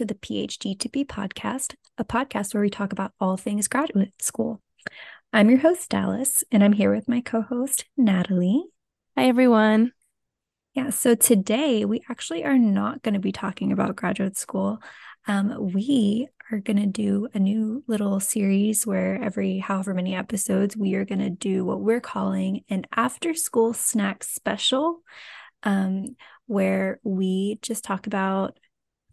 to the PhD to Be podcast, a podcast where we talk about all things graduate school. I'm your host, Dallas, and I'm here with my co host, Natalie. Hi, everyone. Yeah, so today we actually are not going to be talking about graduate school. Um, we are going to do a new little series where every however many episodes, we are going to do what we're calling an after school snack special, um, where we just talk about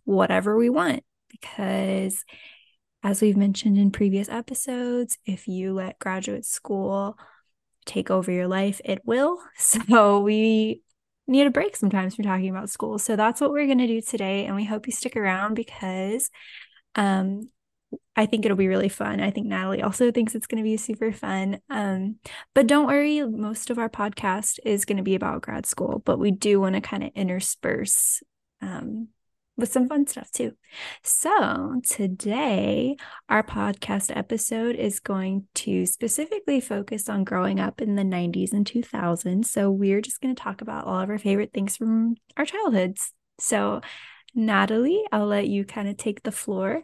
whatever we want. Because as we've mentioned in previous episodes, if you let graduate school take over your life, it will. So we need a break sometimes from talking about school. So that's what we're going to do today. And we hope you stick around because um, I think it'll be really fun. I think Natalie also thinks it's going to be super fun. Um, but don't worry, most of our podcast is going to be about grad school, but we do want to kind of intersperse um, with some fun stuff too. So, today, our podcast episode is going to specifically focus on growing up in the 90s and 2000s. So, we're just going to talk about all of our favorite things from our childhoods. So, Natalie, I'll let you kind of take the floor.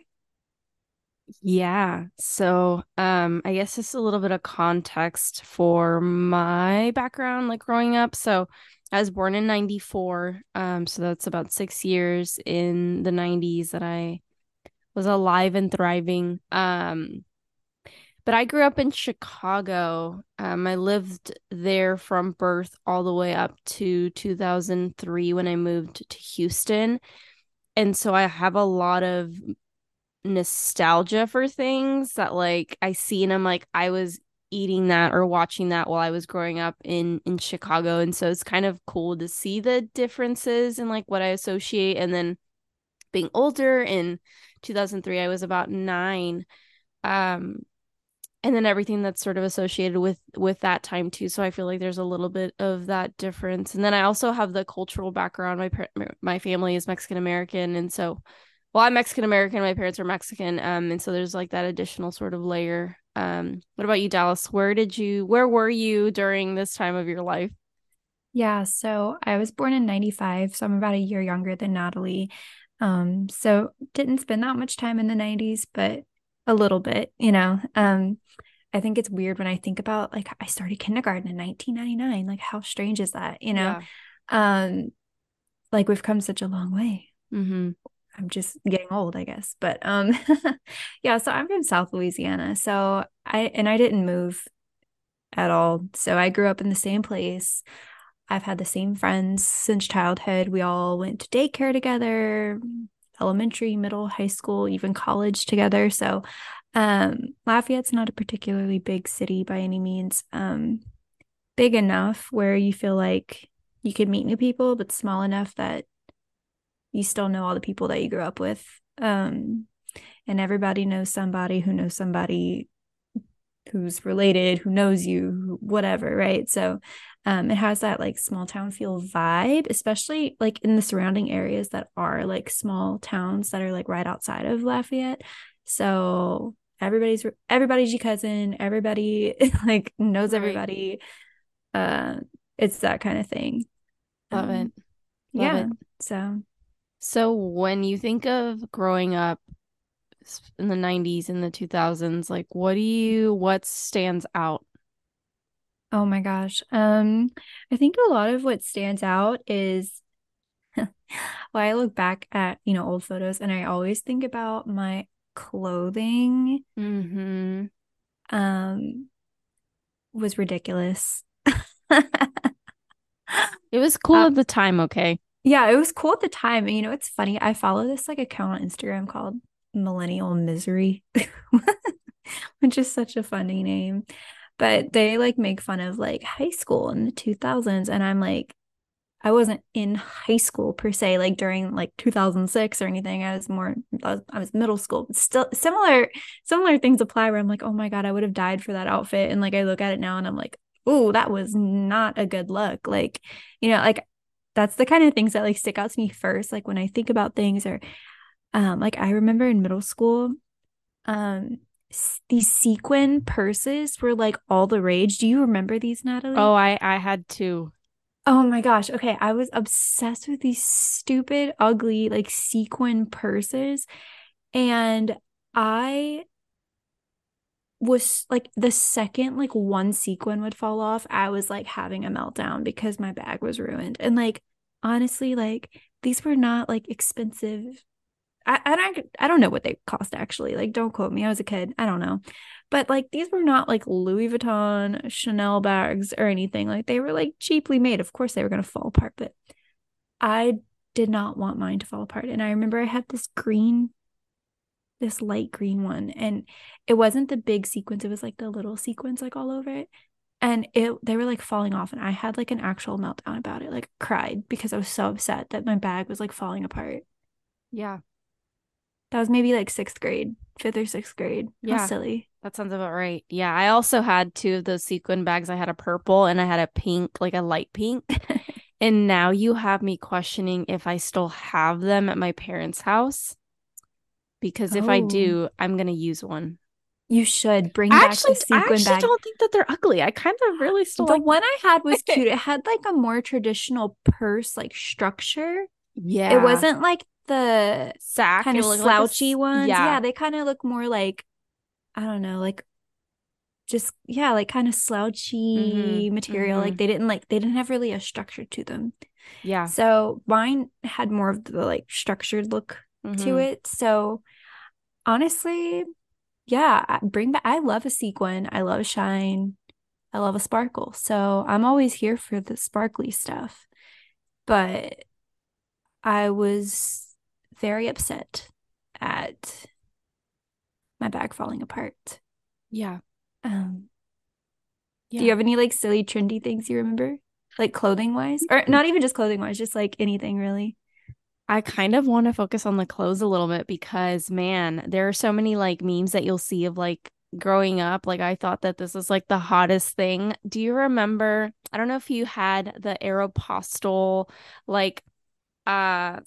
Yeah. So, um I guess just a little bit of context for my background like growing up. So, I was born in 94. Um, so that's about six years in the 90s that I was alive and thriving. Um, but I grew up in Chicago. Um, I lived there from birth all the way up to 2003 when I moved to Houston. And so I have a lot of nostalgia for things that like I see and I'm like I was eating that or watching that while I was growing up in in Chicago. And so it's kind of cool to see the differences in like what I associate. And then being older in 2003 I was about 9 um and then everything that's sort of associated with with that time too. So I feel like there's a little bit of that difference. And then I also have the cultural background. My my family is Mexican American. And so well I'm Mexican American my parents are Mexican um and so there's like that additional sort of layer um, what about you, Dallas? Where did you, where were you during this time of your life? Yeah, so I was born in 95, so I'm about a year younger than Natalie. Um, so didn't spend that much time in the 90s, but a little bit, you know. Um, I think it's weird when I think about like I started kindergarten in 1999. Like how strange is that, you know? Yeah. Um, like we've come such a long way. Mm-hmm. I'm just getting old, I guess. But um yeah, so I'm from South Louisiana. So I and I didn't move at all. So I grew up in the same place. I've had the same friends since childhood. We all went to daycare together, elementary, middle, high school, even college together. So um Lafayette's not a particularly big city by any means. Um big enough where you feel like you could meet new people, but small enough that you still know all the people that you grew up with. Um, and everybody knows somebody who knows somebody who's related, who knows you, whatever, right? So um, it has that like small town feel vibe, especially like in the surrounding areas that are like small towns that are like right outside of Lafayette. So everybody's everybody's your cousin, everybody like knows right. everybody. Uh, it's that kind of thing. Love um, it. Love yeah. It. So so when you think of growing up in the 90s and the 2000s, like what do you what stands out? Oh my gosh. Um I think a lot of what stands out is well, I look back at, you know, old photos and I always think about my clothing. Mm-hmm. Um was ridiculous. it was cool uh, at the time, okay? Yeah, it was cool at the time. And you know, it's funny. I follow this like account on Instagram called Millennial Misery, which is such a funny name. But they like make fun of like high school in the 2000s. And I'm like, I wasn't in high school per se, like during like 2006 or anything. I was more, I was, I was middle school, but still similar, similar things apply where I'm like, oh my God, I would have died for that outfit. And like, I look at it now and I'm like, oh, that was not a good look. Like, you know, like that's the kind of things that like stick out to me first like when i think about things or um like i remember in middle school um these sequin purses were like all the rage do you remember these natalie oh i i had two Oh my gosh. Okay. I was obsessed with these stupid, ugly, like sequin purses. And I was like the second like one sequin would fall off, I was like having a meltdown because my bag was ruined. And like honestly, like these were not like expensive. I, I don't I don't know what they cost actually. Like don't quote me. I was a kid. I don't know. But like these were not like Louis Vuitton, Chanel bags or anything. Like they were like cheaply made. Of course they were gonna fall apart, but I did not want mine to fall apart. And I remember I had this green this light green one and it wasn't the big sequence it was like the little sequence like all over it. And it they were like falling off and i had like an actual meltdown about it like cried because i was so upset that my bag was like falling apart. Yeah. That was maybe like sixth grade fifth or sixth grade. Yeah. How silly. That sounds about right. Yeah i also had two of those sequin bags. I had a purple and i had a pink like a light pink. And now you have me questioning if i still have them at my parents house because if I oh. do, I'm gonna use one. You should bring back actually, the sequin I actually bag. don't think that they're ugly. I kind of really still the like one I had was cute. It had like a more traditional purse like structure. Yeah, it wasn't like the sack kind of slouchy like a, ones. Yeah, yeah they kind of look more like I don't know, like just yeah, like kind of slouchy mm-hmm. material. Mm-hmm. Like they didn't like they didn't have really a structure to them. Yeah. So mine had more of the like structured look mm-hmm. to it. So honestly, yeah, bring back. I love a sequin. I love a shine. I love a sparkle. So I'm always here for the sparkly stuff. But I was very upset at my bag falling apart. Yeah. Um yeah. Do you have any like silly trendy things you remember? Like clothing wise? Or not even just clothing wise, just like anything really. I kind of want to focus on the clothes a little bit because man, there are so many like memes that you'll see of like growing up. Like I thought that this was like the hottest thing. Do you remember? I don't know if you had the Aeropostale like uh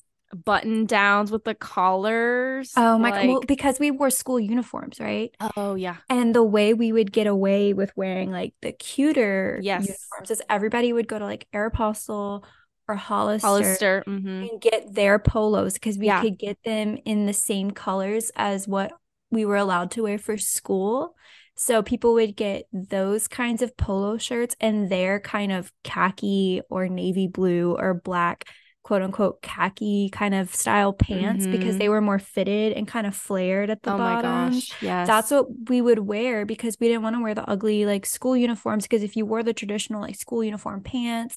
button downs with the collars. Oh my like... god! Well, because we wore school uniforms, right? Oh yeah. And the way we would get away with wearing like the cuter yes. uniforms is everybody would go to like Aeropostale or Hollister, Hollister mm-hmm. and get their polos because we yeah. could get them in the same colors as what we were allowed to wear for school. So people would get those kinds of polo shirts and their kind of khaki or navy blue or black quote unquote khaki kind of style pants mm-hmm. because they were more fitted and kind of flared at the oh bottom. Yes. That's what we would wear because we didn't want to wear the ugly like school uniforms because if you wore the traditional like school uniform pants,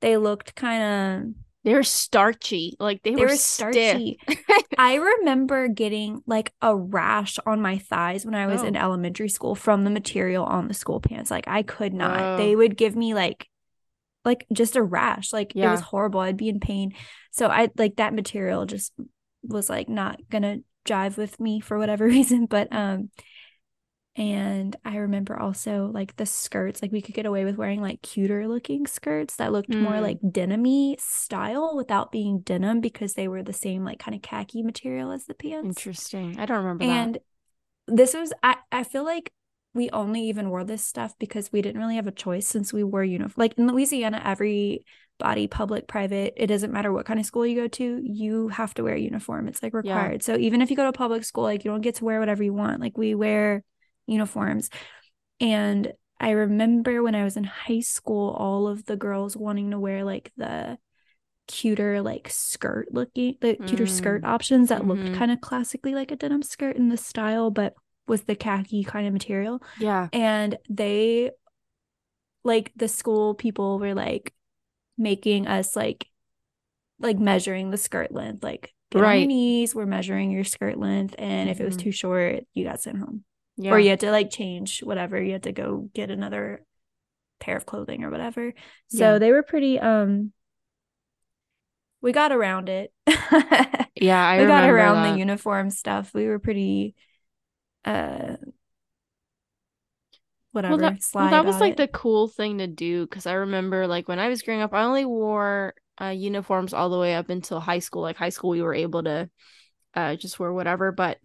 they looked kind of they were starchy like they, they were, were starchy i remember getting like a rash on my thighs when i was oh. in elementary school from the material on the school pants like i could not oh. they would give me like like just a rash like yeah. it was horrible i'd be in pain so i like that material just was like not gonna jive with me for whatever reason but um and I remember also like the skirts, like we could get away with wearing like cuter looking skirts that looked mm. more like denim style without being denim because they were the same like kind of khaki material as the pants. Interesting. I don't remember and that. this was I, I feel like we only even wore this stuff because we didn't really have a choice since we wore uniform. Like in Louisiana, every body, public, private, it doesn't matter what kind of school you go to, you have to wear a uniform. It's like required. Yeah. So even if you go to public school, like you don't get to wear whatever you want. Like we wear uniforms. And I remember when I was in high school, all of the girls wanting to wear like the cuter, like skirt looking, the mm. cuter skirt mm. options that mm-hmm. looked kind of classically like a denim skirt in the style, but with the khaki kind of material. Yeah. And they, like, the school people were like making us like, like measuring the skirt length, like, right. knees, we're measuring your skirt length. And mm-hmm. if it was mm-hmm. too short, you got sent home yeah. or you had to like change whatever you had to go get another pair of clothing or whatever so yeah. they were pretty um we got around it yeah I we got around that. the uniform stuff we were pretty uh whatever well, that, well, that was like it. the cool thing to do because i remember like when i was growing up i only wore uh, uniforms all the way up until high school like high school we were able to uh, just wear whatever but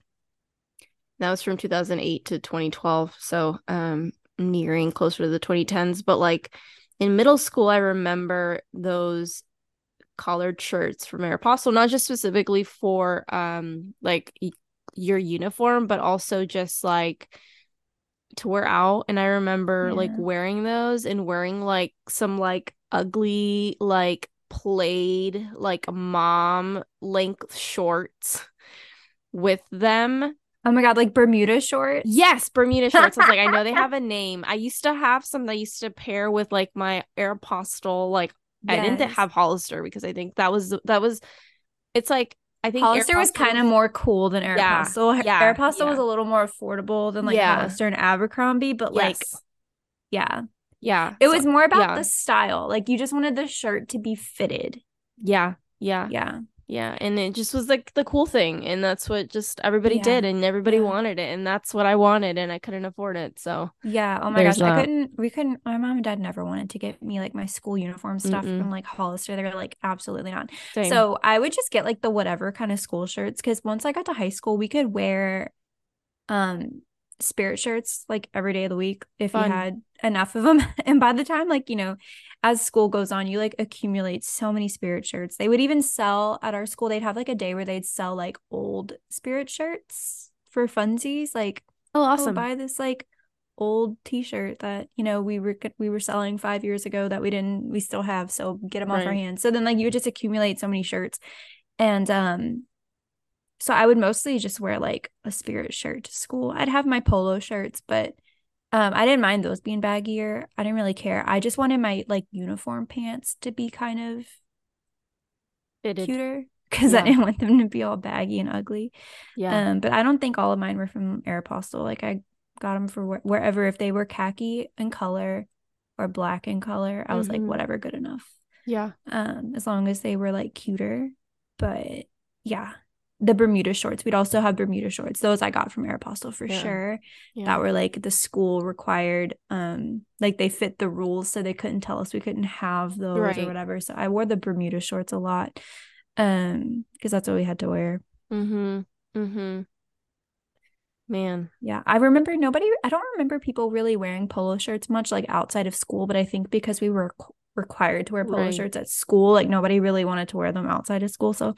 that was from 2008 to 2012. So, um, nearing closer to the 2010s. But like in middle school, I remember those collared shirts from Aeropostale, not just specifically for um like y- your uniform, but also just like to wear out. And I remember like wearing those and wearing like some like ugly like plaid like mom length shorts with them. Oh my God, like Bermuda shorts. Yes, Bermuda shorts. I was like, I know they have a name. I used to have some that I used to pair with like my Aeropostale. Like I didn't have Hollister because I think that was that was. It's like I think Hollister was kind of more cool than Yeah, Aeropostale. yeah, Aeropostale was yeah. a little more affordable than like Yeah. Hollister and Abercrombie, but like, yeah, yeah. it So- was more about yeah. the style. Like you just wanted the shirt to be fitted. yeah, yeah, Yeah. Yeah, and it just was like the cool thing, and that's what just everybody Yeah, did, and everybody yeah. wanted it, and that's what I wanted, and I couldn't afford it, so Yeah. Oh my gosh. I couldn't, we couldn't, my mom and dad never wanted to get me like my school uniform stuff Mm-mm. from like Hollister. They were like, absolutely not. same. So I would just get like the whatever kind of school shirts because once I got to high school, we could wear um spirit shirts like every day of the week if Fun. you had enough of them. And by the time like, you know, as school goes on, you like accumulate so many spirit shirts. They would even sell at our school, they'd have like a day where they'd sell like old spirit shirts for funsies. Like, oh, oh, awesome. buy this like old t-shirt that you know we were we were selling five years ago that we didn't we still have so get them off our hands so then like you would just accumulate so many shirts and um so i would mostly just wear like a spirit shirt to school i'd have my polo shirts but um i didn't mind those being baggier i didn't really care i just wanted my like uniform pants to be kind of Fitted. cuter because i didn't want them to be all baggy and ugly Yeah. um, but I don't think all of mine were from Aeropostale. Like I got them for wh- wherever. If they were khaki in color or black in color, I was like, Mhm. whatever, good enough. yeah. Um, as long as they were like cuter. But yeah, the Bermuda shorts. We'd also have Bermuda shorts. Those I got from Aeropostale for Yeah. sure. Yeah. That were like the school required. Um, like they fit the rules, so they couldn't tell us we couldn't have those Right. or whatever. So I wore the Bermuda shorts a lot. Um, because that's what we had to wear. mm-hmm. Mm-hmm. Man. Yeah, I remember nobody, I don't remember people really wearing polo shirts much like outside of school, but I think because we were required to wear polo Right. shirts at school, like nobody really wanted to wear them outside of school. So,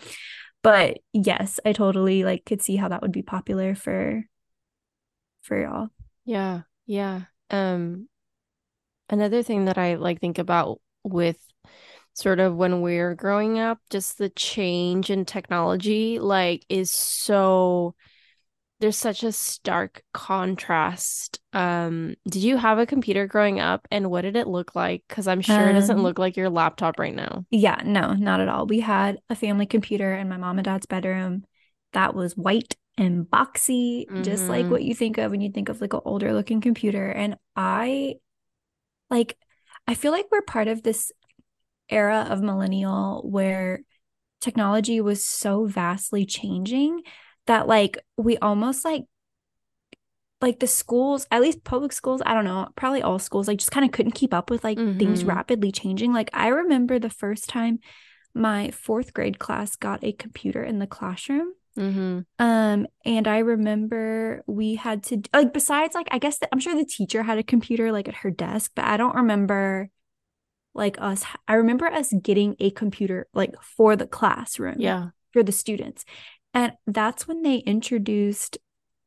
but yes, I totally like could see how that would be popular for for y'all. Yeah, yeah. Um, another thing that I like think about with sort of when we're growing up, just the change in technology, like, is so there's such a stark contrast. Um, did you have a computer growing up, and what did it look like? Because I'm sure it doesn't Um, look like your laptop right now. Yeah, no, not at all. We had a family computer in my mom and dad's bedroom that was white and boxy, just like what you think of when you think of like an older looking computer. And I like, I feel like we're part of this era of millennial where technology was so vastly changing that like we almost like like the schools, at least public schools, I don't know, probably all schools, like just kind of couldn't keep up with like things Mhm. rapidly changing. Like I remember the first time my fourth grade class got a computer in the classroom. Mm-hmm. Um, and I remember we had to like besides like I guess that I'm sure the teacher had a computer like at her desk, but I don't remember like us. I remember us getting a computer like for the classroom Yeah. for the students. And that's when they introduced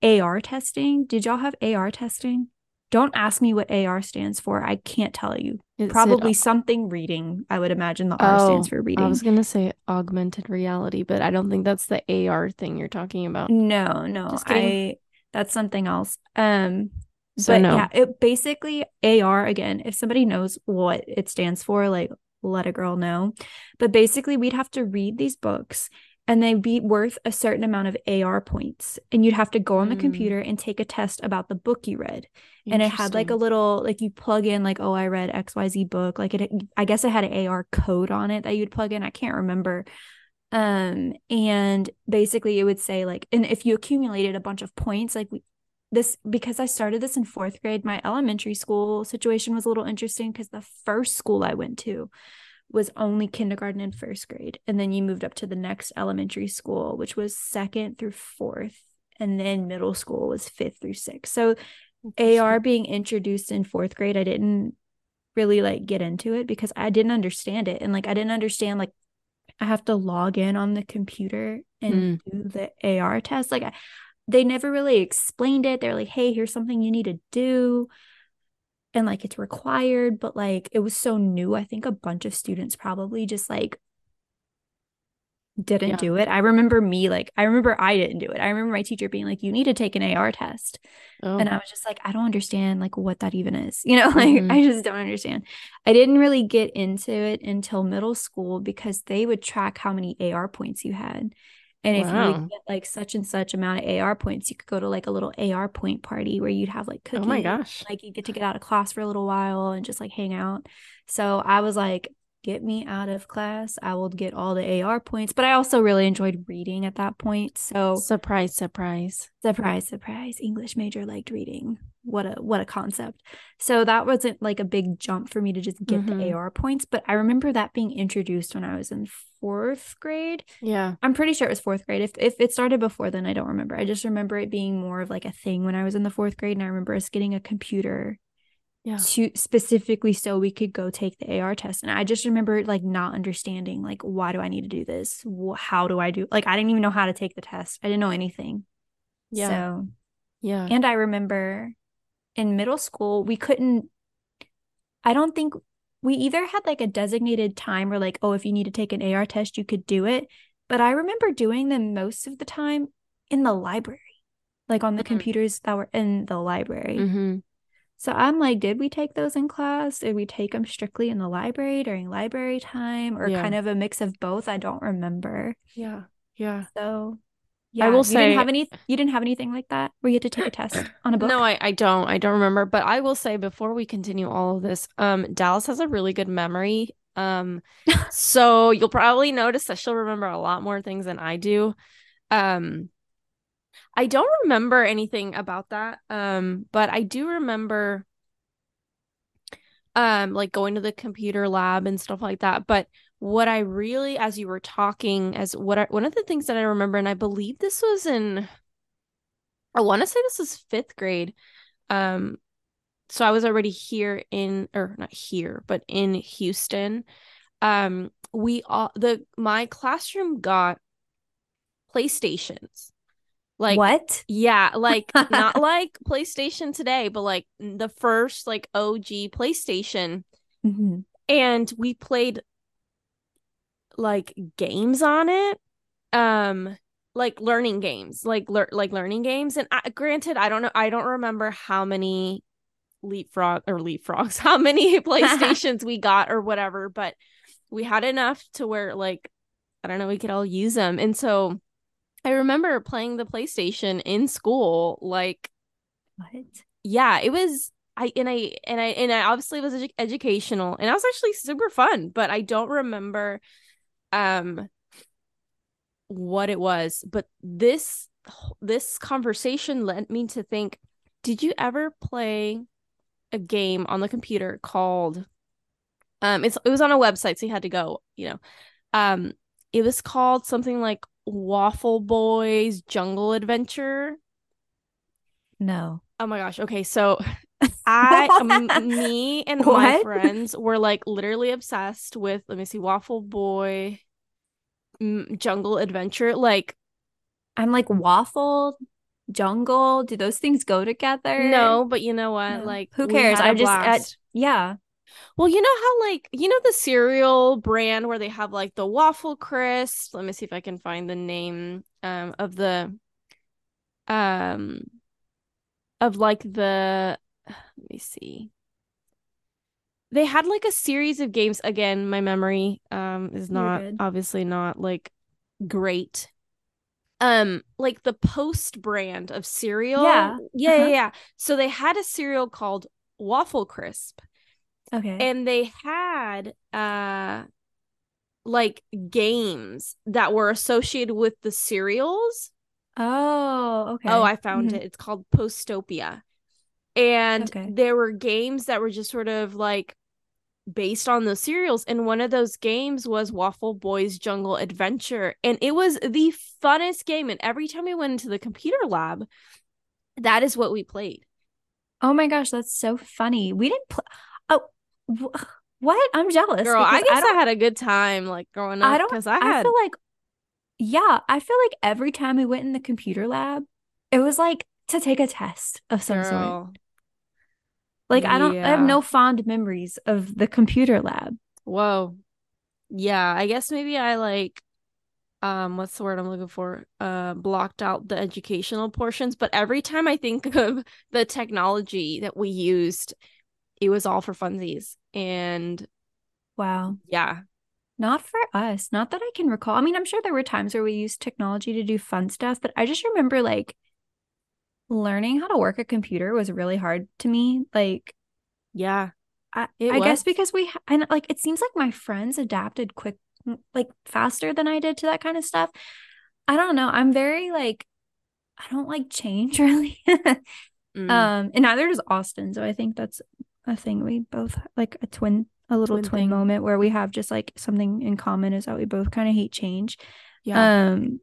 AR testing. Did y'all have AR testing? Don't ask me what AR stands for. I can't tell you. Is it- Probably something reading. I would imagine the R stands Oh, for reading. I was gonna say augmented reality, but I don't think that's the AR thing you're talking about. No, no. I that's something else. Um So but no. yeah, it basically AR again, if somebody knows what it stands for, like let a girl know. But basically we'd have to read these books and they'd be worth a certain amount of AR points. And you'd have to go on the Mm. computer and take a test about the book you read. And it had like a little like you plug in like, oh, I read XYZ book. Like it I guess it had an AR code on it that you'd plug in. I can't remember. Um, and basically it would say like, and if you accumulated a bunch of points, like we this because I started this in fourth grade, my elementary school situation was a little interesting because the first school I went to was only kindergarten and first grade. And then you moved up to the next elementary school, which was second through fourth. And then middle school was fifth through sixth. So AR being introduced in fourth grade, I didn't really like get into it because I didn't understand it. And like I didn't understand like I have to log in on the computer and mm. do the AR test. Like I, they never really explained it. They're like, hey, here's something you need to do. And like it's required, but like it was so new. I think a bunch of students probably just like didn't yeah. do it. I remember me like I remember I didn't do it. I remember my teacher being like, "You need to take an AR test," oh. and I was just like, "I don't understand like what that even is." You know, like mm-hmm. I just don't understand. I didn't really get into it until middle school because they would track how many AR points you had. And if wow. you get like such and such amount of AR points, you could go to like a little AR point party where you'd have like cookies. Oh my gosh. Like you get to get out of class for a little while and just like hang out. So I was like, get me out of class. I will get all the AR points. But I also really enjoyed reading at that point. So surprise, surprise. Surprise, surprise. English major liked reading. What a what a concept. So that wasn't like a big jump for me to just get mm-hmm. the AR points. But I remember that being introduced when I was in fourth grade. Yeah. I'm pretty sure it was fourth grade. If if it started before then, I don't remember. I just remember it being more of like a thing when I was in the fourth grade. And I remember us getting a computer yeah. to specifically so we could go take the AR test. And I just remember like not understanding like why do I need to do this? How do I do like I didn't even know how to take the test. I didn't know anything. Yeah. So yeah. And I remember in middle school we couldn't I don't think we either had like a designated time or like oh if you need to take an AR test you could do it. But I remember doing them most of the time in the library. Like on the mm-hmm. computers that were in the library. Mm-hmm. So I'm like, did we take those in class? Did we take them strictly in the library during library time or yeah. kind of a mix of both? I don't remember. Yeah. Yeah. So yeah, I will you say didn't have any you didn't have anything like that where you had to take a test on a book. No, I, I don't. I don't remember. But I will say before we continue all of this, um, Dallas has a really good memory. Um, so you'll probably notice that she'll remember a lot more things than I do. Um, I don't remember anything about that. Um, but I do remember um like going to the computer lab and stuff like that. But what I really as you were talking as what I, one of the things that I remember and I believe this was in I want to say this was 5th grade. Um so I was already here in or not here, but in Houston. Um we all the my classroom got PlayStations like what? Yeah, like not like PlayStation today, but like the first like OG PlayStation. Mm-hmm. And we played like games on it. Um like learning games, like lear- like learning games and I, granted I don't know I don't remember how many leapfrog or leapfrogs, how many PlayStations we got or whatever, but we had enough to where like I don't know, we could all use them. And so I remember playing the PlayStation in school. Like, what? Yeah, it was. I and I and I and I obviously was edu- educational, and I was actually super fun. But I don't remember, um, what it was. But this this conversation led me to think: Did you ever play a game on the computer called? Um, it's it was on a website, so you had to go. You know, um, it was called something like Waffle Boys Jungle Adventure? No. Oh my gosh. Okay, so I m- me and what? my friends were like literally obsessed with let me see Waffle Boy m- Jungle Adventure like I'm like waffle jungle do those things go together no but you know what no. like who cares i just I, yeah well, you know how like you know the cereal brand where they have like the waffle crisp. Let me see if I can find the name um of the um of like the let me see. They had like a series of games again, my memory um is not obviously not like great. Um like the Post brand of cereal. Yeah. Yeah, uh-huh. yeah, yeah. So they had a cereal called Waffle Crisp Okay. And they had uh like games that were associated with the cereals. Oh, okay. Oh, I found mm-hmm. it. It's called Postopia. And okay. there were games that were just sort of like based on those cereals. And one of those games was Waffle Boys Jungle Adventure. And it was the funnest game. And every time we went into the computer lab, that is what we played. Oh my gosh, that's so funny. We didn't play. Oh, what? I'm jealous. Girl, I guess I, I, had a good time like growing up I don't. I, I, I feel like, yeah, I feel like every time we went in the computer lab, it was like to take a test of some Girl. sort. Like I don't, yeah. I have no fond memories of the computer lab. Whoa, yeah, I guess maybe I like um what's the word I'm looking for? Uh blocked out the educational portions, but every time I think of the technology that we used, it was all for funsies. And wow. Yeah. Not for us. Not that I can recall. I mean, I'm sure there were times where we used technology to do fun stuff, but I just remember like learning how to work a computer was really hard to me. Like yeah. I, I guess because we and like it seems like my friends adapted quick like faster than I did to that kind of stuff. I don't know. I'm very like I don't like change really. mm. Um and neither does Austin. So I think that's a thing we both like a twin a little twin, twin moment where we have just like something in common is that we both kind of hate change. Yeah. Um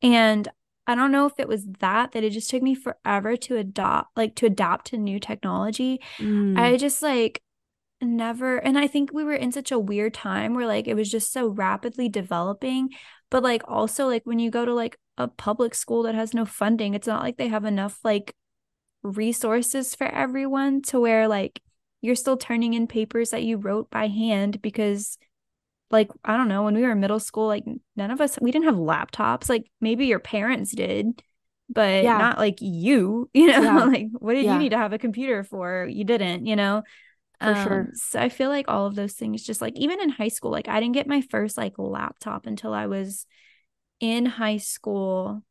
and I don't know if it was that that it just took me forever to adopt like to adapt to new technology. Mm. I just like never and I think we were in such a weird time where like it was just so rapidly developing but like also like when you go to like a public school that has no funding it's not like they have enough like resources for everyone to where like you're still turning in papers that you wrote by hand because like I don't know when we were in middle school like none of us we didn't have laptops like maybe your parents did but yeah. not like you you know yeah. like what did yeah. you need to have a computer for you didn't you know for um, sure. So I feel like all of those things, just like even in high school, like I didn't get my first like laptop until I was in high school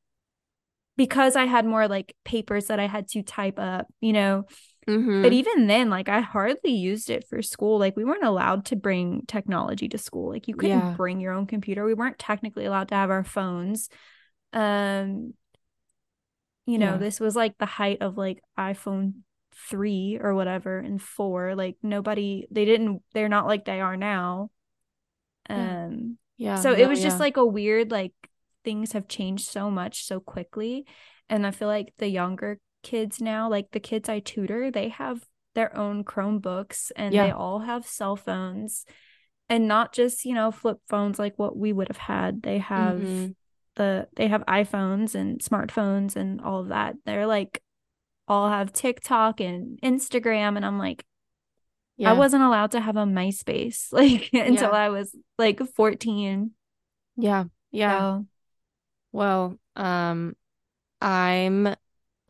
because I had more like papers that I had to type up, you know. Mm-hmm. But even then, like I hardly used it for school. Like we weren't allowed to bring technology to school. Like you couldn't yeah. bring your own computer. We weren't technically allowed to have our phones. Um, you know, yeah. this was like the height of like iPhone three or whatever and four like nobody they didn't they're not like they are now um yeah, so it was yeah. just like a weird like things have changed so much so quickly and i feel like the younger kids now like the kids i tutor they have their own chromebooks and yeah. they all have cell phones and not just you know flip phones like what we would have had they have mm-hmm. the they have iphones and smartphones and all of that they're like all have TikTok and Instagram. And I'm like, yeah. I wasn't allowed to have a MySpace like until yeah. I was like 14. Yeah. Yeah. So. Well, um, I'm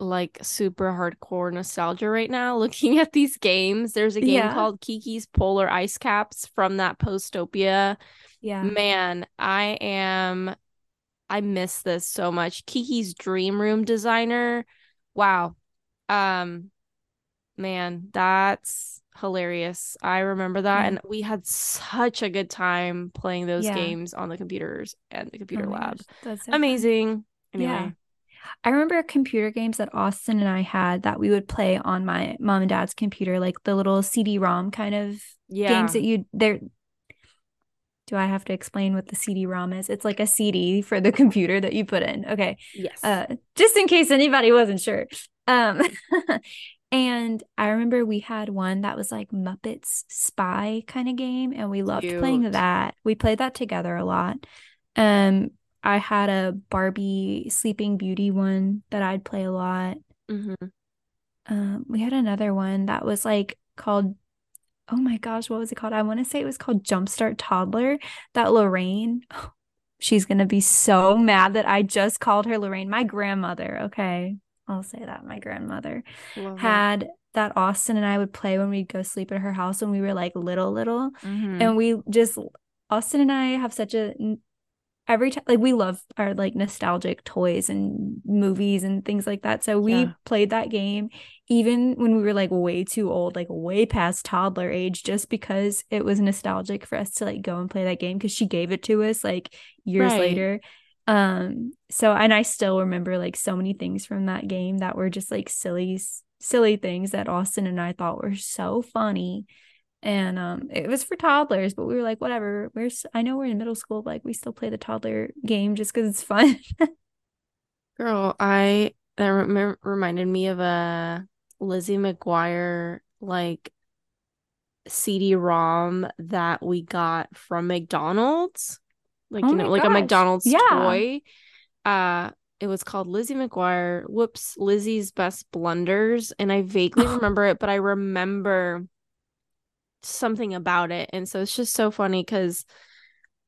like super hardcore nostalgia right now looking at these games. There's a game yeah. called Kiki's Polar Ice Caps from that Postopia. Yeah. Man, I am I miss this so much. Kiki's Dream Room designer. Wow. Um man, that's hilarious. I remember that and we had such a good time playing those yeah. games on the computers and the computer oh lab. Gosh, so Amazing. Anyway. Yeah. I remember computer games that Austin and I had that we would play on my mom and dad's computer, like the little CD-ROM kind of yeah. games that you there. Do I have to explain what the CD-ROM is? It's like a CD for the computer that you put in. Okay. Yes. Uh, just in case anybody wasn't sure. Um, and I remember we had one that was like Muppets spy kind of game, and we loved Cute. playing that. We played that together a lot. Um, I had a Barbie Sleeping Beauty one that I'd play a lot. Mm-hmm. Um, we had another one that was like called oh my gosh, what was it called? I want to say it was called Jumpstart Toddler. That Lorraine, she's gonna be so mad that I just called her Lorraine, my grandmother. Okay, I'll say that my grandmother Love had that Austin and I would play when we'd go sleep at her house when we were like little, little. Mm-hmm. And we just, Austin and I have such a, every time, like we love our like nostalgic toys and movies and things like that. So we yeah. played that game even when we were like way too old, like way past toddler age, just because it was nostalgic for us to like go and play that game because she gave it to us like years right. later um so and i still remember like so many things from that game that were just like silly silly things that austin and i thought were so funny and um it was for toddlers but we were like whatever we're i know we're in middle school but like we still play the toddler game just because it's fun girl i that rem- reminded me of a lizzie mcguire like CD-ROM that we got from McDonald's. Like, Oh you know, like a. McDonald's Yeah. toy. Uh it was called Lizzie McGuire. Whoops, Lizzie's Best Blunders. And I vaguely remember it, but I remember something about it. And so it's just so funny because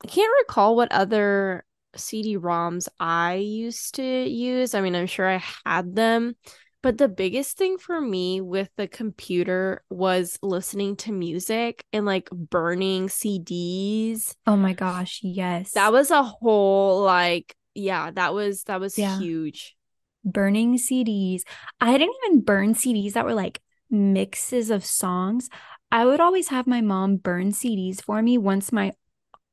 I can't recall what other CD-ROMs I used to use. I mean, I'm sure I had them, but the biggest thing for me with the computer was listening to music and like burning CDs. Oh my gosh, yes. That was a whole like yeah, that was that was Yeah. huge. burning CDs. I didn't even burn CDs that were like mixes of songs. I would always have my mom burn CDs for me once my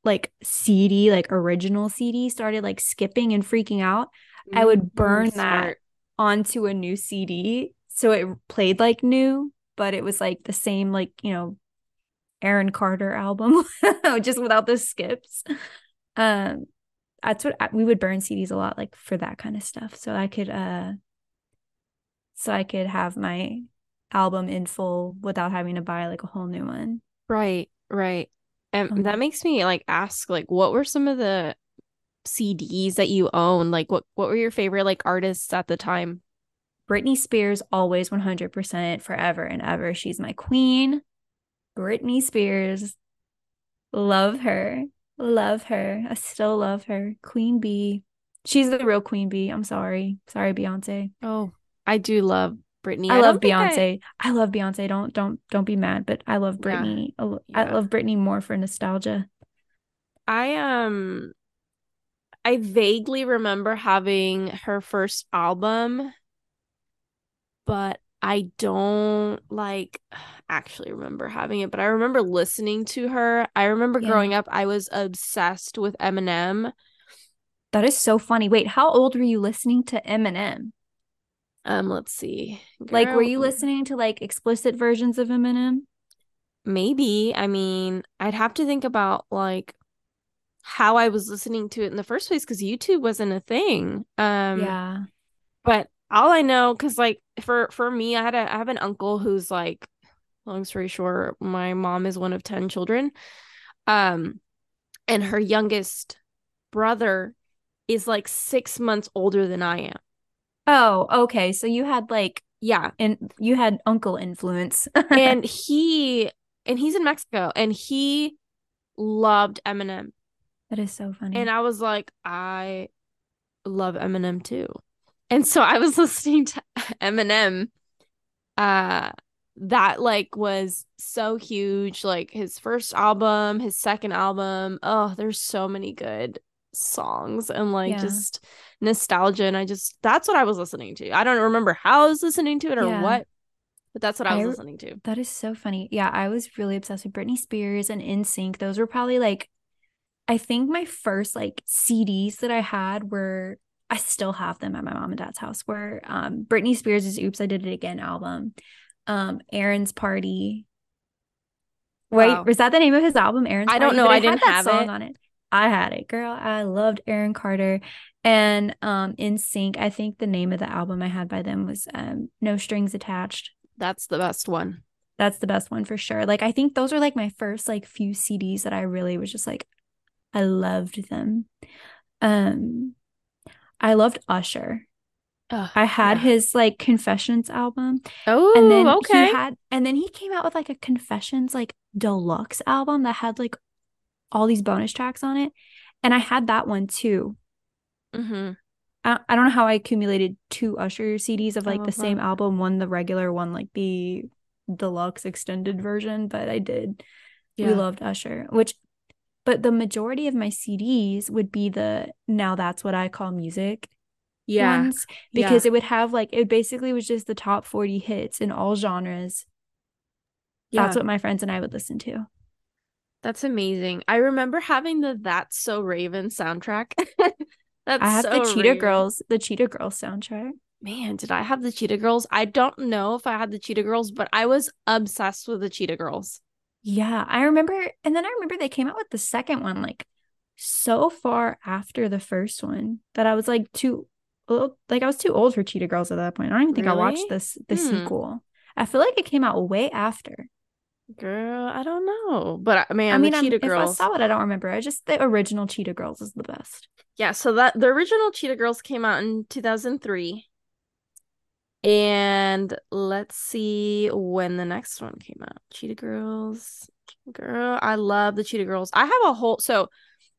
like CD, like original CD started like skipping and freaking out I would burn that. Mm, smart. onto a new CD. So it played like new, but it was like the same like, you know, Aaron Carter album just without the skips. Um that's what I, we would burn CDs a lot like for that kind of stuff. So I could uh so I could have my album in full without having to buy like a whole new one. Right, right. And Um, that makes me like ask like what were some of the CDs that you own? Like what what were your favorite like artists at the time? Britney Spears always 100% forever and ever. She's my queen. Britney Spears. Love her. Love her. I still love her. Queen Bee. She's the real Queen Bee. I'm sorry. Sorry, Beyonce. Oh, I do love Britney. I, love don't I- Beyonce. I... love Beyonce. Don't don't don't be mad, but I love Yeah. Britney. lo- I Yeah. love Britney more for nostalgia. I um I vaguely remember having her first album, but I don't like actually remember having it, but I remember listening to her. I remember Yeah. growing up, I was obsessed with Eminem. That is so funny. Wait, how old were you listening to Eminem? Um, let's see. Like, were you listening to like explicit versions of Eminem? Maybe. I mean, I'd have to think about like how I was listening to it in the first place because YouTube wasn't a thing. Um, yeah. but all I know, because like for for me, I had a I have an uncle who's like, long story short, my mom is one of ten children, um, and her youngest brother is like six months older than I am. Oh, okay. So you had like Yeah, and you had uncle influence. and he and he's in Mexico, and he loved Eminem. that is so funny. And I was like, I love Eminem too. And so I was listening to Eminem. Uh that like was so huge. Like his first album, his second album. Oh, there's so many good songs and like Yeah. just nostalgia. And I just that's what I was listening to. I don't remember how I was listening to it or Yeah. what, but that's what I was I- listening to. that is so funny. Yeah, I was really obsessed with Britney Spears and NSYNC. Those were probably like I think my first like CDs that I had were I still have them at my mom and dad's house were um Britney Spears' Oops, I Did It Again album. Um Aaron's Party. Wait, Wow. was that the name of his album? Aaron's I don't Party? know. But I didn't that have song it. on it. I had it, girl. I loved Aaron Carter and um NSYNC. I think the name of the album I had by them was um No Strings Attached. That's the best one. That's the best one for sure. Like I think those are like my first like few CDs that I really was just like I loved them. Um I loved Usher. I had yeah. his like Confessions album Oh, and then okay. he had and then he came out with like a Confessions like deluxe album that had like all these bonus tracks on it. And I had that one too. Mm-hmm. I, I don't know how I accumulated two Usher CDs of like the love same album, one the regular, one like the deluxe extended version, but I did. We loved Usher, which but the majority of my CDs would be the now that's what I call music Yeah. ones because it would have like it basically was just the top 40 hits in all genres. yeah. That's what my friends and I would listen to. That's amazing. I remember having the That's So Raven soundtrack. That's I have so the Cheetah Raven. Girls, the Cheetah Girls soundtrack. Man, did I have the Cheetah Girls? I don't know if I had the Cheetah Girls, but I was obsessed with the Cheetah Girls. Yeah, I remember, and then I remember they came out with the second one like so far after the first one that I was like too like I was too old for Cheetah Girls at that point. I don't even think I watched this the Hmm. sequel. I feel like it came out way after. Girl, I don't know, but uh, man, I mean, the I'm- Cheetah if I saw it, I don't remember. I just the original Cheetah Girls is the best. Yeah, so that the original Cheetah Girls came out in 2003. And let's see when the next one came out. Cheetah Girls. Girl, I love the Cheetah Girls. I have a whole so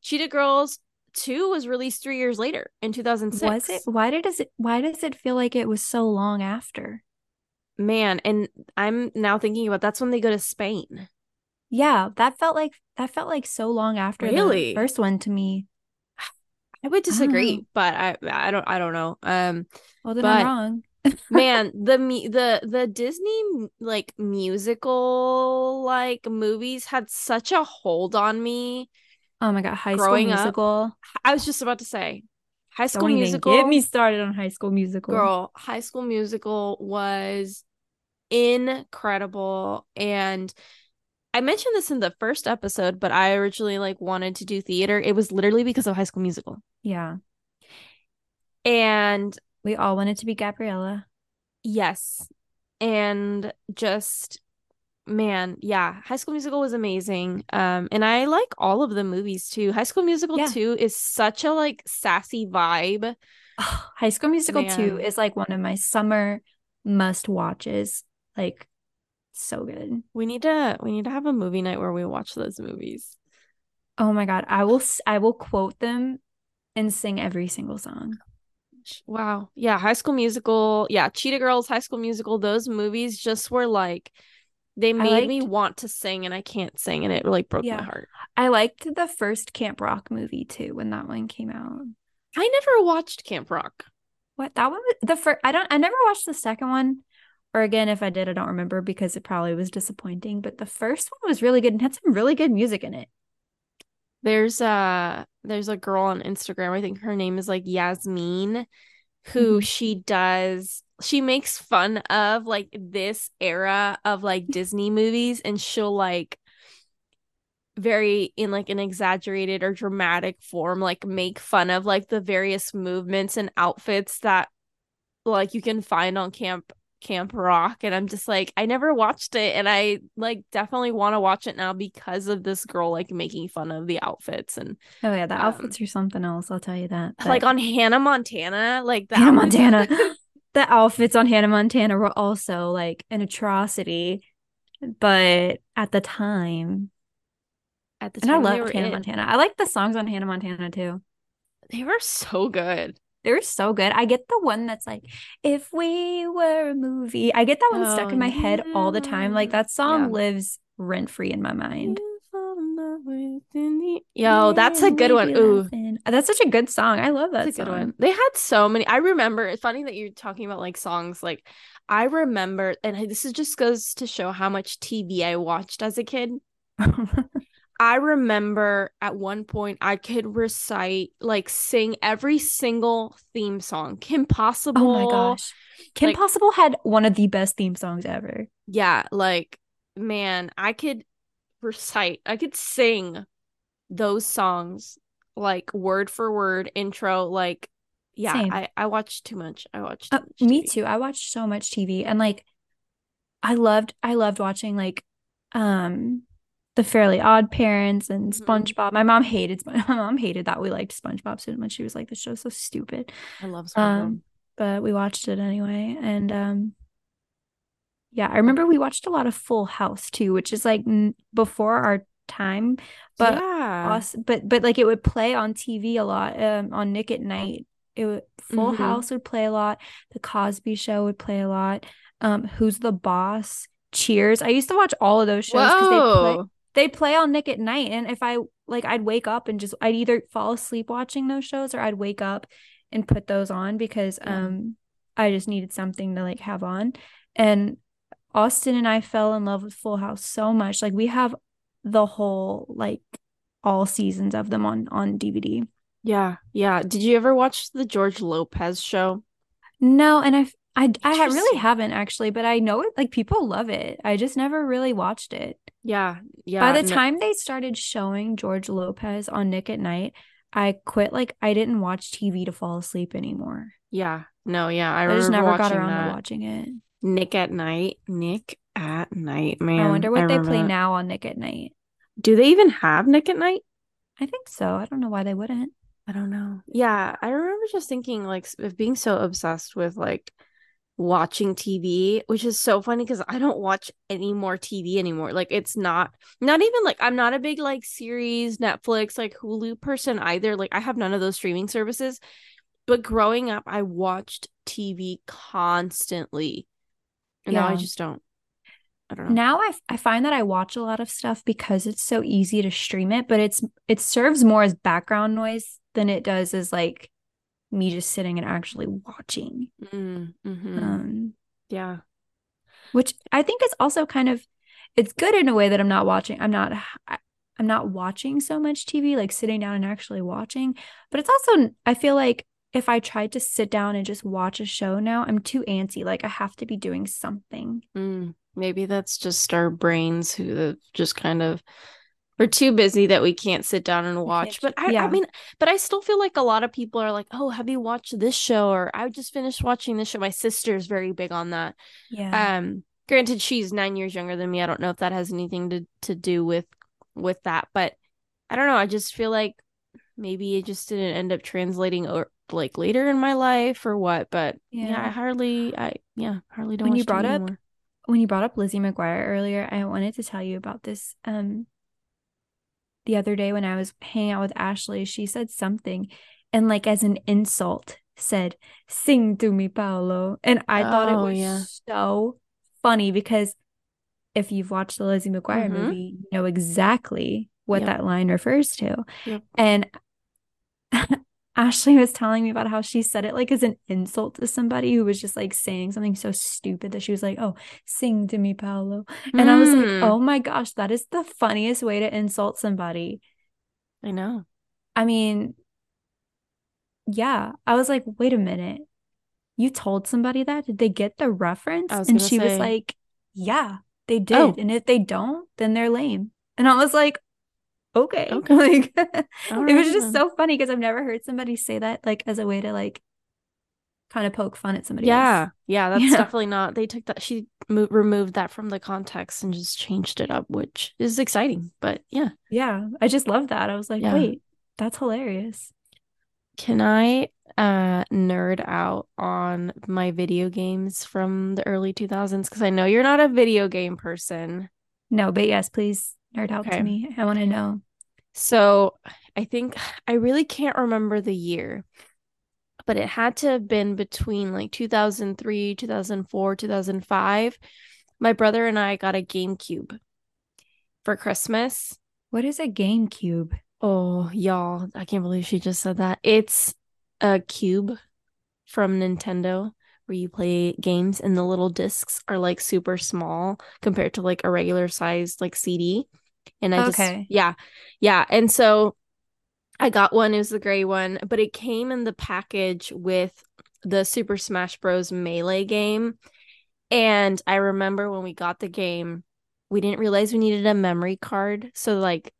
Cheetah Girls 2 was released 3 years later in 2006. Was it? Why did does it? Why does it feel like it was so long after? Man, and I'm now thinking about that's when they go to Spain. Yeah, that felt like that felt like so long after Really? the first one to me. I would disagree, know. but I I don't I don't know. Um Well, then But- I'm wrong. man the the the disney like musical like movies had such a hold on me Oh my god, High School Growing up, Musical. i was just about to say high school Don't musical get me started on High School Musical. girl high school musical was incredible and i mentioned this in the first episode but i originally like wanted to do theater it was literally because of high school musical Yeah, and we all wanted to be Gabriella. Yes. And just man, yeah, High School Musical was amazing. Um and I like all of the movies too. High School Musical Yeah. 2 is such a like sassy vibe. High School Musical 2 is like one of my summer must watches. Like so good. We need to we need to have a movie night where we watch those movies. Oh my god, I will I will quote them and sing every single song. Wow. Yeah, High School Musical, yeah, Cheetah Girls, High School Musical, those movies just were like they made me want to sing and I can't sing and it like broke Yeah. my heart. I liked the first Camp Rock movie too when that one came out. I never watched Camp Rock. What that one was the first I don't I never watched the second one. Or again, if I did, I don't remember because it probably was disappointing. But the first one was really good and had some really good music in it. There's a there's a girl on Instagram. I think her name is like Yasmin, who Mhm. she does she makes fun of like this era of like Disney movies and she'll like very in like an exaggerated or dramatic form like make fun of like the various movements and outfits that like you can find on camp camp rock and i'm just like i never watched it and i like definitely want to watch it now because of this girl like making fun of the outfits and Oh yeah, the Um, outfits are something else. I'll tell you that. like on hannah montana like the Hannah outfits- Montana, the outfits on Hannah Montana were also like an atrocity. But at the time, at the and I time loved Hannah in. Montana. I like the songs on Hannah Montana too. they were so good They were so good. I get the one that's like, if we were a movie. I get that one stuck Oh, in my head all the time. Like that song Yeah. lives rent free in my mind. yo that's a good one ooh. Uh, that's such a good song. I love that That's a good song. one. They had so many. I remember. It's funny that you're talking about like songs. Like I remember, and this is just goes to show how much TV I watched as a kid. I remember at one point I could recite, like, sing every single theme song. Kim Possible. oh my gosh. Kim like- Possible had one of the best theme songs ever. Yeah, like man, I could recite, I could sing those songs like word for word intro. Like, yeah, Same. I I watched too much. I watched. Too Uh, much me too. I watched so much TV and like I loved I loved watching like um the Fairly Odd Parents and Mhm. SpongeBob. My mom hated my mom hated that we liked SpongeBob so much. She was like, "The show's so stupid." I love SpongeBob. Um, but we watched it anyway, and um, yeah, I remember we watched a lot of Full House too, which is like n- before our time, but yeah, us, but but like it would play on TV a lot, um, on Nick at Nite. It would, Full Mhm. House would play a lot. The Cosby Show would play a lot. Um, Who's the Boss? Cheers. I used to watch all of those shows because they play. They play on Nick at Nite, and if I like, I'd wake up and just I'd either fall asleep watching those shows or I'd wake up and put those on because Yeah. um I just needed something to like have on. And Austin and I fell in love with Full House so much. Like we have the whole like all seasons of them on on DVD. Yeah, yeah. Did you ever watch the George Lopez show? No, and I I I really haven't actually, but I know it like people love it. I just never really watched it. Yeah, yeah. By the no- time they started showing George Lopez on Nick at Nite, I quit. Like I didn't watch TV to fall asleep anymore. yeah, no, yeah. I I, just never got around that. to watching it. Nick at Nite. Nick at Nite, man. I wonder what I they play that. now on Nick at Nite. Do they even have Nick at Nite? I think so. I don't know why they wouldn't. I don't know. Yeah, I remember just thinking like of being so obsessed with like watching TV, which is so funny because I don't watch any more TV anymore. Like it's not not even like I'm not a big like series, Netflix, like Hulu person either. Like I have none of those streaming services. But growing up, I watched TV constantly. And now I just don't. I don't know. Now I I find that I watch a lot of stuff because it's so easy to stream it, but it's it serves more as background noise than it does as like me just sitting and actually watching. Mm, mhm. Um, yeah. which I think is also kind of it's good in a way that I'm not watching. I'm not I'm not watching so much TV, like sitting down and actually watching. But it's also I feel like if I tried to sit down and just watch a show now, I'm too antsy. Like I have to be doing something. Mm, maybe that's just our brains who just kind of we're too busy that we can't sit down and watch. But I, I mean, but I still feel like a lot of people are like, "Oh, have you watched this show?" Or "I just finished watching this show." My sister's very big on that. Yeah. Um, granted, she's nine years younger than me. I don't know if that has anything to to do with with that, but I don't know. I just feel like maybe it just didn't end up translating or like later in my life or what. But yeah, Yeah. I hardly, I yeah, hardly don't When you brought up- anymore. when you brought up Lizzie McGuire earlier, I wanted to tell you about this. Um, the other day when I was hanging out with Ashley, she said something and like as an insult said, sing to me, Paolo. And I thought it Oh, was yeah. so funny because if you've watched the Lizzie McGuire Mhm. movie, you know exactly what Yep. that line refers to. Yep. And Ashley was telling me about how she said it like as an insult to somebody who was just like saying something so stupid that she was like, "Oh, sing to me, Paolo." And I was like, Mm, "Oh my gosh, that is the funniest way to insult somebody." I know. I mean, yeah. I was like, "Wait a minute. You told somebody that? Did they get the reference?" And she was like, "Yeah, they did. Oh. And if they don't, then they're lame." And I was like, "Okay." Okay. Like it was just so funny because I've never heard somebody say that like as a way to like kind of poke fun at somebody Yeah, else. yeah, that's Yeah. definitely not. They took that. She mo- removed that from the context and just changed it up, which is exciting. But yeah, Yeah, I just love that. I was like, Yeah. wait, that's hilarious. can I uh nerd out on my video games from the early 2000s? Because I know you're not a video game person. No, but yes, please nerd out Okay. to me. I want to know. So I think I really can't remember the year, but it had to have been between like 2003, 2004, 2005. My brother and I got a GameCube for Christmas. What is a GameCube? Oh, y'all, I can't believe she just said that. It's a cube from Nintendo where you play games and the little discs are like super small compared to like a regular sized like CD. And I just yeah. Yeah, and so I got one, it was the gray one, but it came in the package with the Super Smash Bros Melee game. And I remember when we got the game, we didn't realize we needed a memory card so like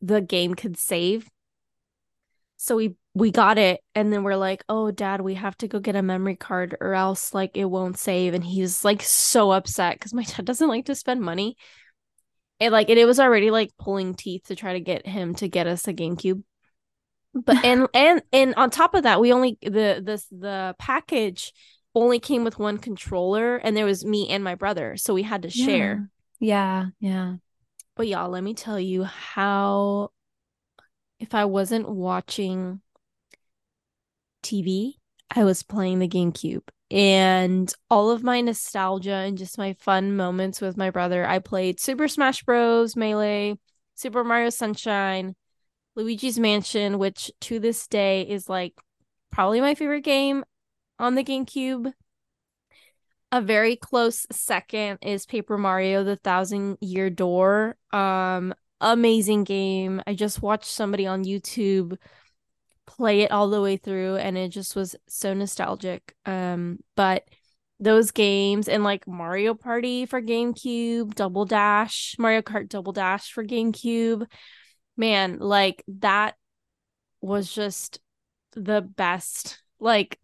the game could save. So we we got it and then we're like, "Oh, dad, we have to go get a memory card or else like it won't save." And he's like so upset cuz my dad doesn't like to spend money. And like and it was already like pulling teeth to try to get him to get us a GameCube. But and and and on top of that, we only the this the package only came with one controller and there was me and my brother, so we had to share. Yeah, yeah. But y'all, let me tell you how if I wasn't watching TV, I was playing the GameCube. And all of my nostalgia and just my fun moments with my brother, I played Super Smash Bros, Melee, Super Mario Sunshine, Luigi's Mansion, which to this day is like probably my favorite game on the GameCube. A very close second is Paper Mario: The Thousand Year Door. Um, amazing game. I just watched somebody on YouTube play it all the way through, and it just was so nostalgic. Um, but those games and like Mario Party for GameCube, Double Dash, Mario Kart Double Dash for GameCube, man, like that was just the best. Like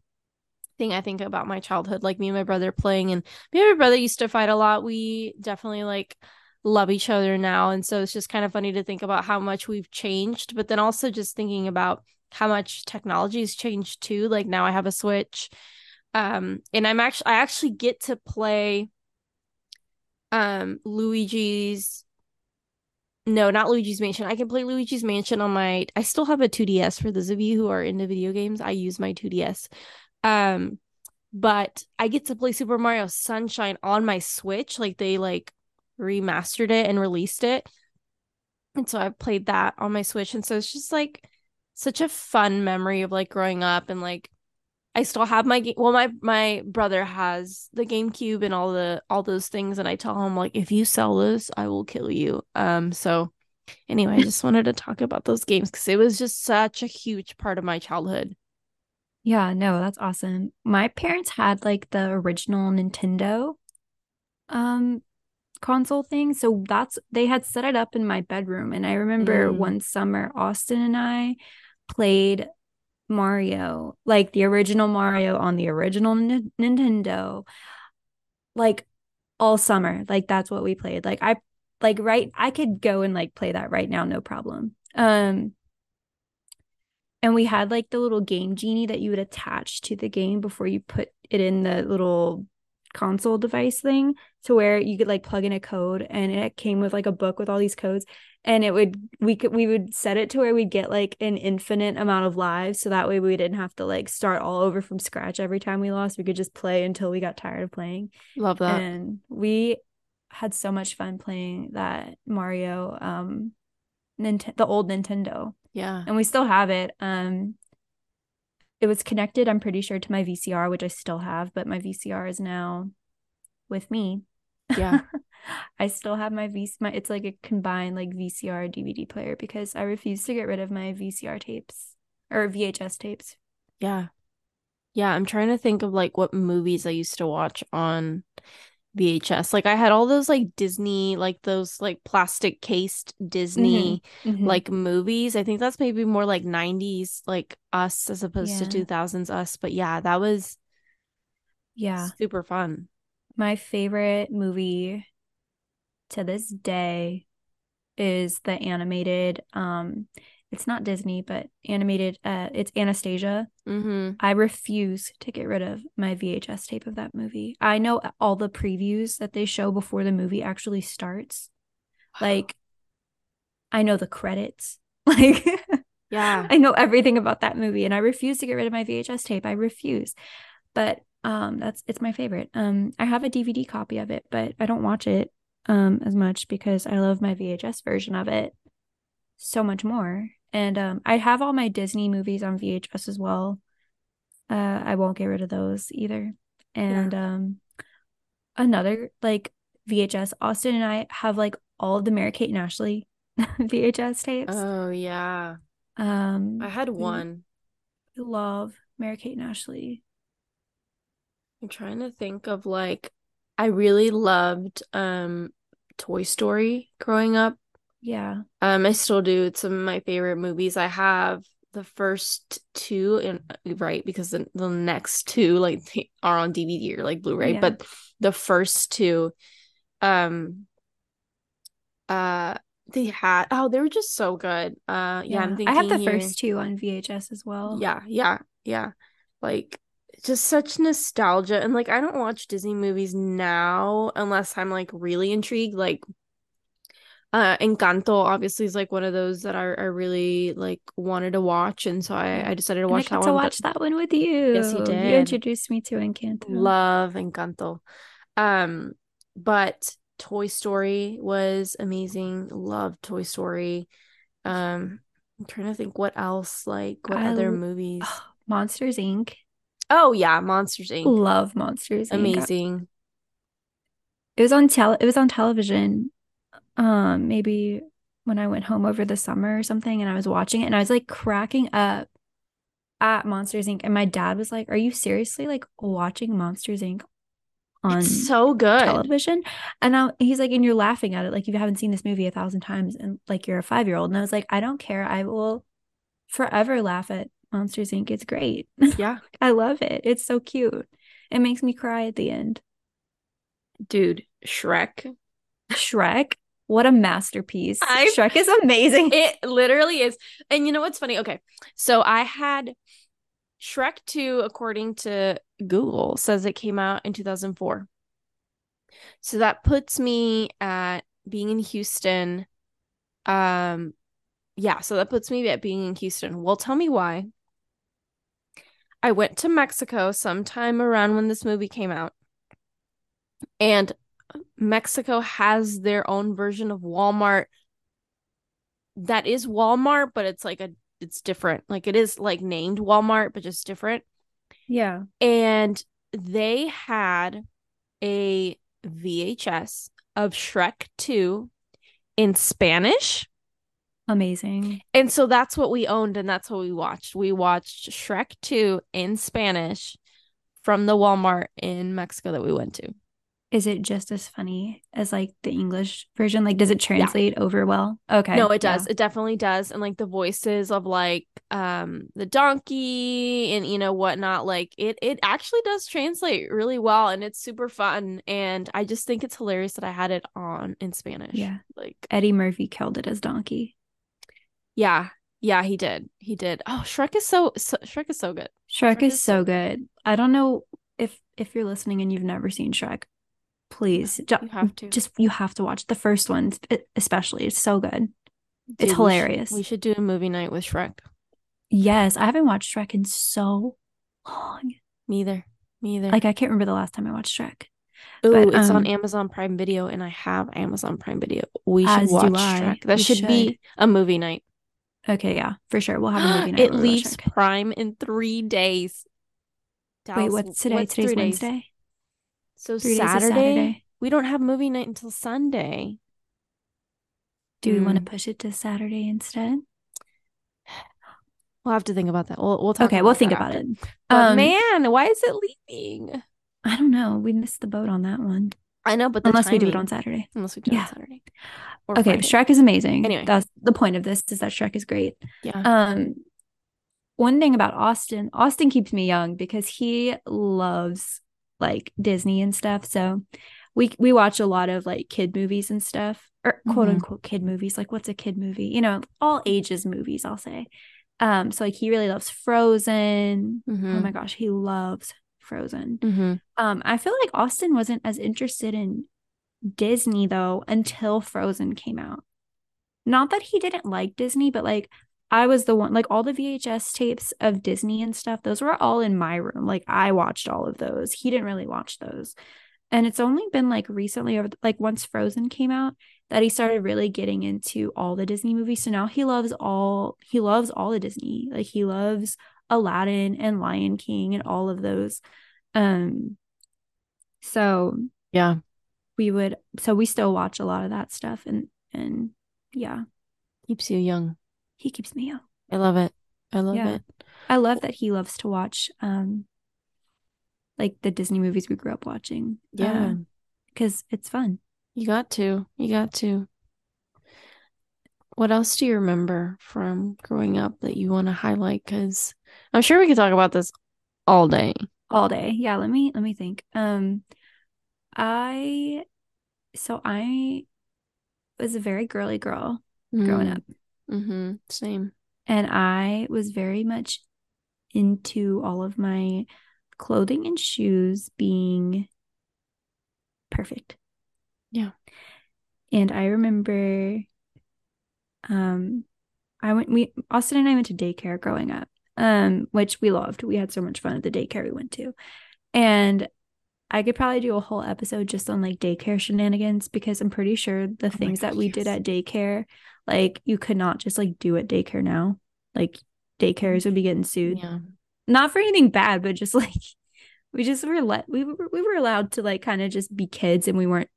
thing I think about my childhood. Like me and my brother playing, and me and my brother used to fight a lot. We definitely like love each other now. And so it's just kind of funny to think about how much we've changed, but then also just thinking about how much technology has changed too. Like now I have a Switch. Um, and I'm actually I actually get to play um Luigi's no, not Luigi's Mansion. I can play Luigi's Mansion on my I still have a 2DS for those of you who are into video games. I use my 2DS. Um but I get to play Super Mario Sunshine on my Switch. Like they like remastered it and released it. And so I've played that on my Switch. And so it's just like such a fun memory of like growing up and like I still have my game. Well, my my brother has the GameCube and all the all those things, and I tell him like, if you sell this, I will kill you. Um. So, anyway, I just wanted to talk about those games because it was just such a huge part of my childhood. Yeah, no, that's awesome. My parents had like the original Nintendo um console thing. So that's they had set it up in my bedroom. And I remember mm. one summer, Austin and I played Mario, like the original Mario on the original N- Nintendo, like all summer. Like that's what we played. Like I like right I could go and like play that right now, no problem. Um and we had like the little game genie that you would attach to the game before you put it in the little console device thing to where you could like plug in a code and it came with like a book with all these codes. And it would we could we would set it to where we'd get like an infinite amount of lives. So that way we didn't have to like start all over from scratch every time we lost. We could just play until we got tired of playing. Love that. And we had so much fun playing that mario um Nint- the old nintendo. Yeah. And we still have it. Um it was connected i'm pretty sure to my vcr which i still have but my vcr is now with me. Yeah. I still have my v my it's like a combined like vcr dvd player because i refuse to get rid of my vcr tapes or vhs tapes. Yeah. Yeah i'm trying to think of like what movies i used to watch on VHS. Like I had all those like Disney, like those like plastic cased Disney mm-hmm. Mm-hmm. like movies. I think that's maybe more like 90s like us as opposed yeah. to 2000s us. But yeah, that was yeah, super fun. My favorite movie to this day is the animated um it's not Disney, but animated. Uh, it's Anastasia. Mm-hmm. I refuse to get rid of my VHS tape of that movie. I know all the previews that they show before the movie actually starts. Like, I know the credits. Like, yeah, I know everything about that movie, and I refuse to get rid of my VHS tape. I refuse. But um, that's it's my favorite. Um, I have a DVD copy of it, but I don't watch it um as much because I love my VHS version of it so much more. And um, I have all my Disney movies on VHS as well. Uh, I won't get rid of those either. And yeah. um, another like VHS, Austin and I have like all of the Mary Kate and Ashley VHS tapes. Oh yeah. Um, I had one. I love Mary Kate and Ashley. I'm trying to think of like I really loved um Toy Story growing up. Yeah. Um, I still do. It's some of my favorite movies. I have the first two and right because the, the next two like they are on DVD or like Blu-ray, yeah. but the first two, um, uh, they had oh they were just so good. Uh, yeah, yeah I'm thinking I have the here, first two on VHS as well. Yeah, yeah, yeah. Like just such nostalgia and like I don't watch Disney movies now unless I'm like really intrigued. Like uh encanto obviously is like one of those that i, I really like wanted to watch and so i, I decided to watch I that to one watch that one with you yes you did. you introduced me to encanto. Love encanto. Um but toy story was amazing. Love toy story. Um i'm trying to think what else like what I, other movies. Monsters inc. Oh yeah monsters inc. Love monsters amazing. Inc. it was on tele it was on television um maybe when I went home over the summer or something and I was watching it and I was like cracking up at Monsters Inc. And my dad was like, Are you seriously like watching Monsters Inc. on it's so good television? And I, he's like, and you're laughing at it like you haven't seen this movie a thousand times and like you're a five year old. And I was like, I don't care. I will forever laugh at Monsters Inc. It's great. Yeah. I love it. It's so cute. It makes me cry at the end. Dude, Shrek. Shrek, what a masterpiece. I- Shrek is amazing. It literally is. And you know what's funny? Okay. So I had Shrek 2, according to Google, says it came out in 2004. So that puts me at being in Houston. Um, yeah, so that puts me at being in Houston. Well, tell me why. I went to Mexico sometime around when this movie came out. And Mexico has their own version of Walmart that is Walmart, but it's like a it's different. Like it is like named Walmart, but just different. yeah. And they had a VHS of Shrek 2 in Spanish. Amazing. And so that's what we owned and that's what we watched. We watched Shrek 2 in Spanish from the Walmart in Mexico that we went to. Is it just as funny as like the English version? Like, does it translate over well? Okay. No, it does. yeah. It definitely does. And like the voices of like um the donkey and you know whatnot, like it it actually does translate really well and it's super fun. And I just think it's hilarious that I had it on in Spanish. Yeah. Like Eddie Murphy killed it as Donkey. yeah. Yeah, he did. He did. Oh, Shrek is so, so Shrek is so good. Shrek, Shrek is, is so so good. I don't know if if you're listening and you've never seen Shrek, please ju- You have to. just you have to watch the first one sp- especially. It's so good. Dude, it's we should- hilarious. We should do a movie night with Shrek. Yes, I haven't watched Shrek in so long. neither neither Like I can't remember the last time I watched Shrek. Ooh, but, it's on um, Amazon Prime Video, and I have Amazon Prime Video. We should watch. Shrek. That We should, be a movie night. Okay, yeah, for sure. We'll have a movie night. it where we watch leaves Prime in three days. Wait, what's today? what's Today's three days? So Three days is Saturday, Saturday. we don't have movie night until Sunday. Do we want to Mm. push it to Saturday instead? We'll have to think about that. We'll we'll talk. Okay, we'll think about after. it. Um, man, why is it leaving? I don't know. We missed the boat on that one. I know, but the Unless we do it on Saturday. Unless we do it on Saturday. Okay, Friday. Shrek is amazing. Anyway. that's the point of this is that Shrek is great. Yeah. Um, one thing about Austin, Austin keeps me young because he loves like Disney and stuff. So we we watch a lot of like kid movies and stuff, or quote Mhm. unquote kid movies. Like what's a kid movie? You know, all ages movies. I'll say. Um, so like he really loves Frozen. Oh Mhm. my gosh, he loves Frozen. Mm-hmm. Um, I feel like Austin wasn't as interested in Disney though until Frozen came out. Not that he didn't like Disney, but like I was the one like all the VHS tapes of Disney and stuff, those were all in my room. Like I watched all of those. He didn't really watch those. And it's only been like recently over like once Frozen came out that he started really getting into all the Disney movies. So now he loves all he loves all the Disney. Like he loves Aladdin and Lion King and all of those. Um so Yeah. we would so we still watch a lot of that stuff and and yeah, Keeps you young. He keeps me young. I love it. I love Yeah. it. I love that he loves to watch um like the Disney movies we grew up watching. Yeah. because it's fun. You got to. You got to. What else do you remember from growing up that you want to highlight? Because I'm sure we could talk about this all day. all day. Yeah, let me let me think. Um I so I was a very girly girl growing up Mm-hmm. Same. and I was very much into all of my clothing and shoes being perfect. Yeah. And I remember um I went we Austin and I went to daycare growing up. Um which we loved. We had so much fun at the daycare we went to. And I could probably do a whole episode just on like daycare shenanigans because I'm pretty sure the my things that God, we did at daycare like you could not just like do at daycare now. Like daycares would be getting sued. Yeah. Not for anything bad, but just like we just were let we were we were allowed to like kind of just be kids and we weren't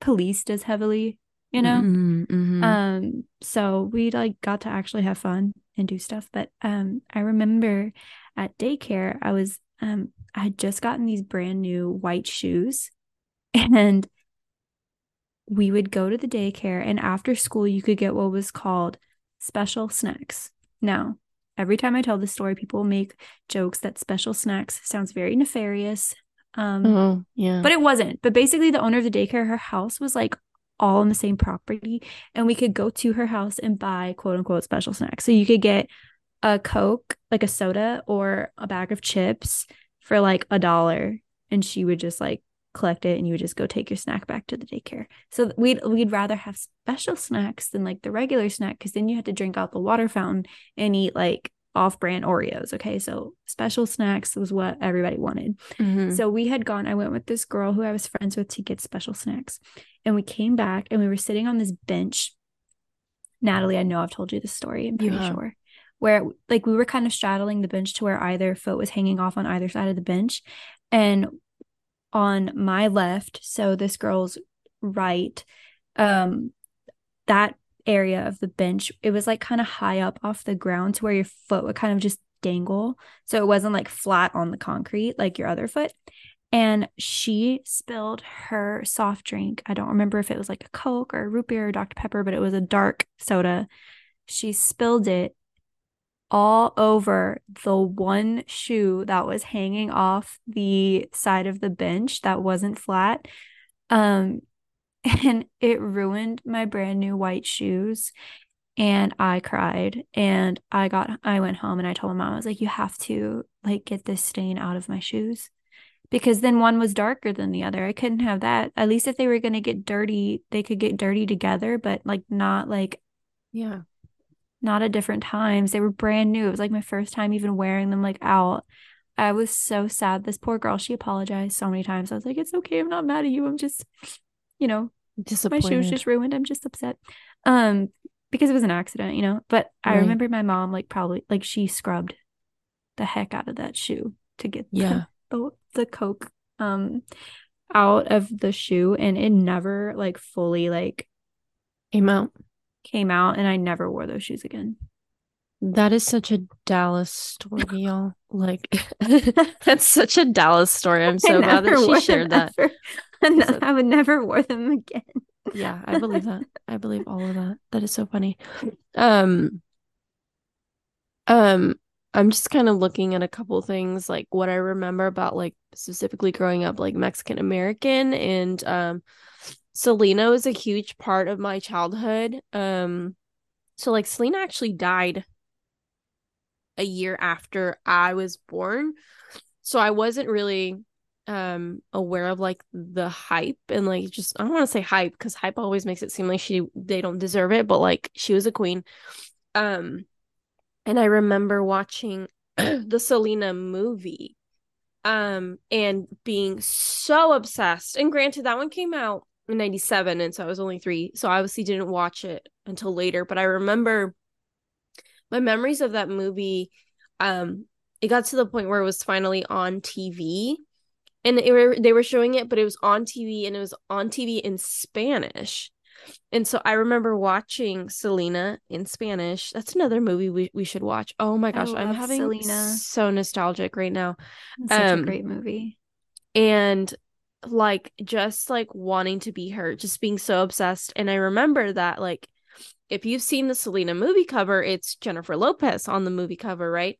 policed as heavily, you know? Mhm, mhm. Um, so we like got to actually have fun and do stuff. But um, I remember at daycare, I was um, I had just gotten these brand new white shoes, and we would go to the daycare, and after school, you could get what was called special snacks. Now, every time I tell this story, people make jokes that special snacks sounds very nefarious. Um, oh, yeah. But it wasn't. But basically, the owner of the daycare, her house was like all on the same property, and we could go to her house and buy quote unquote special snacks. So you could get a Coke, like a soda, or a bag of chips for like a dollar, and she would just like collect it and you would just go take your snack back to the daycare. So we'd we'd rather have special snacks than like the regular snack because then you had to drink out the water fountain and eat like off-brand Oreos. Okay, so special snacks was what everybody wanted. Mm-hmm. So we had gone. I went with this girl who I was friends with to get special snacks, and we came back and we were sitting on this bench. Natalie, I know I've told you this story. I'm pretty yeah. sure. Where like we were kind of straddling the bench to where either foot was hanging off on either side of the bench, and on my left, so this girl's right, um, that area of the bench, it was like kind of high up off the ground to where your foot would kind of just dangle. So it wasn't like flat on the concrete like your other foot. And she spilled her soft drink. I don't remember if it was like a Coke or a root beer or Dr. Pepper, but it was a dark soda. She spilled it all over the one shoe that was hanging off the side of the bench that wasn't flat. Um, and it ruined my brand new white shoes. And I cried and I got, I went home and I told my mom, I was like, you have to like get this stain out of my shoes because then one was darker than the other. I couldn't have that. At least if they were going to get dirty, they could get dirty together, but like not like, yeah, not at different times. They were brand new. It was like my first time even wearing them like out. I was so sad. This poor girl, she apologized so many times. I was like, it's okay. I'm not mad at you. I'm just, you know, my shoes just ruined. I'm just upset. Um, because it was an accident, you know. But right. I remember my mom like probably like she scrubbed the heck out of that shoe to get yeah the, the coke um out of the shoe and it never like fully like came out came out and I never wore those shoes again. That is such a Dallas story, y'all. Like that's such a Dallas story. I'm so glad that she shared that. I would never wear them again. yeah, I believe that. I believe all of that. That is so funny. Um um I'm just kind of looking at a couple things like what I remember about like specifically growing up like Mexican American and um Selena was a huge part of my childhood. Um, so like Selena actually died a year after I was born. So I wasn't really um aware of like the hype and like just I don't want to say hype because hype always makes it seem like she they don't deserve it, but like she was a queen. Um and I remember watching the Selena movie um and being so obsessed. And granted that one came out 97 and so I was only 3 so I obviously didn't watch it until later but I remember my memories of that movie um it got to the point where it was finally on TV and it were, they were showing it but it was on TV and it was on TV in Spanish and so I remember watching Selena in Spanish. That's another movie we, we should watch. Oh my gosh, I'm having Selena. so nostalgic right now. Such um, a great movie. And like just like wanting to be her, just being so obsessed. And I remember that like if you've seen the Selena movie cover, it's Jennifer Lopez on the movie cover, right?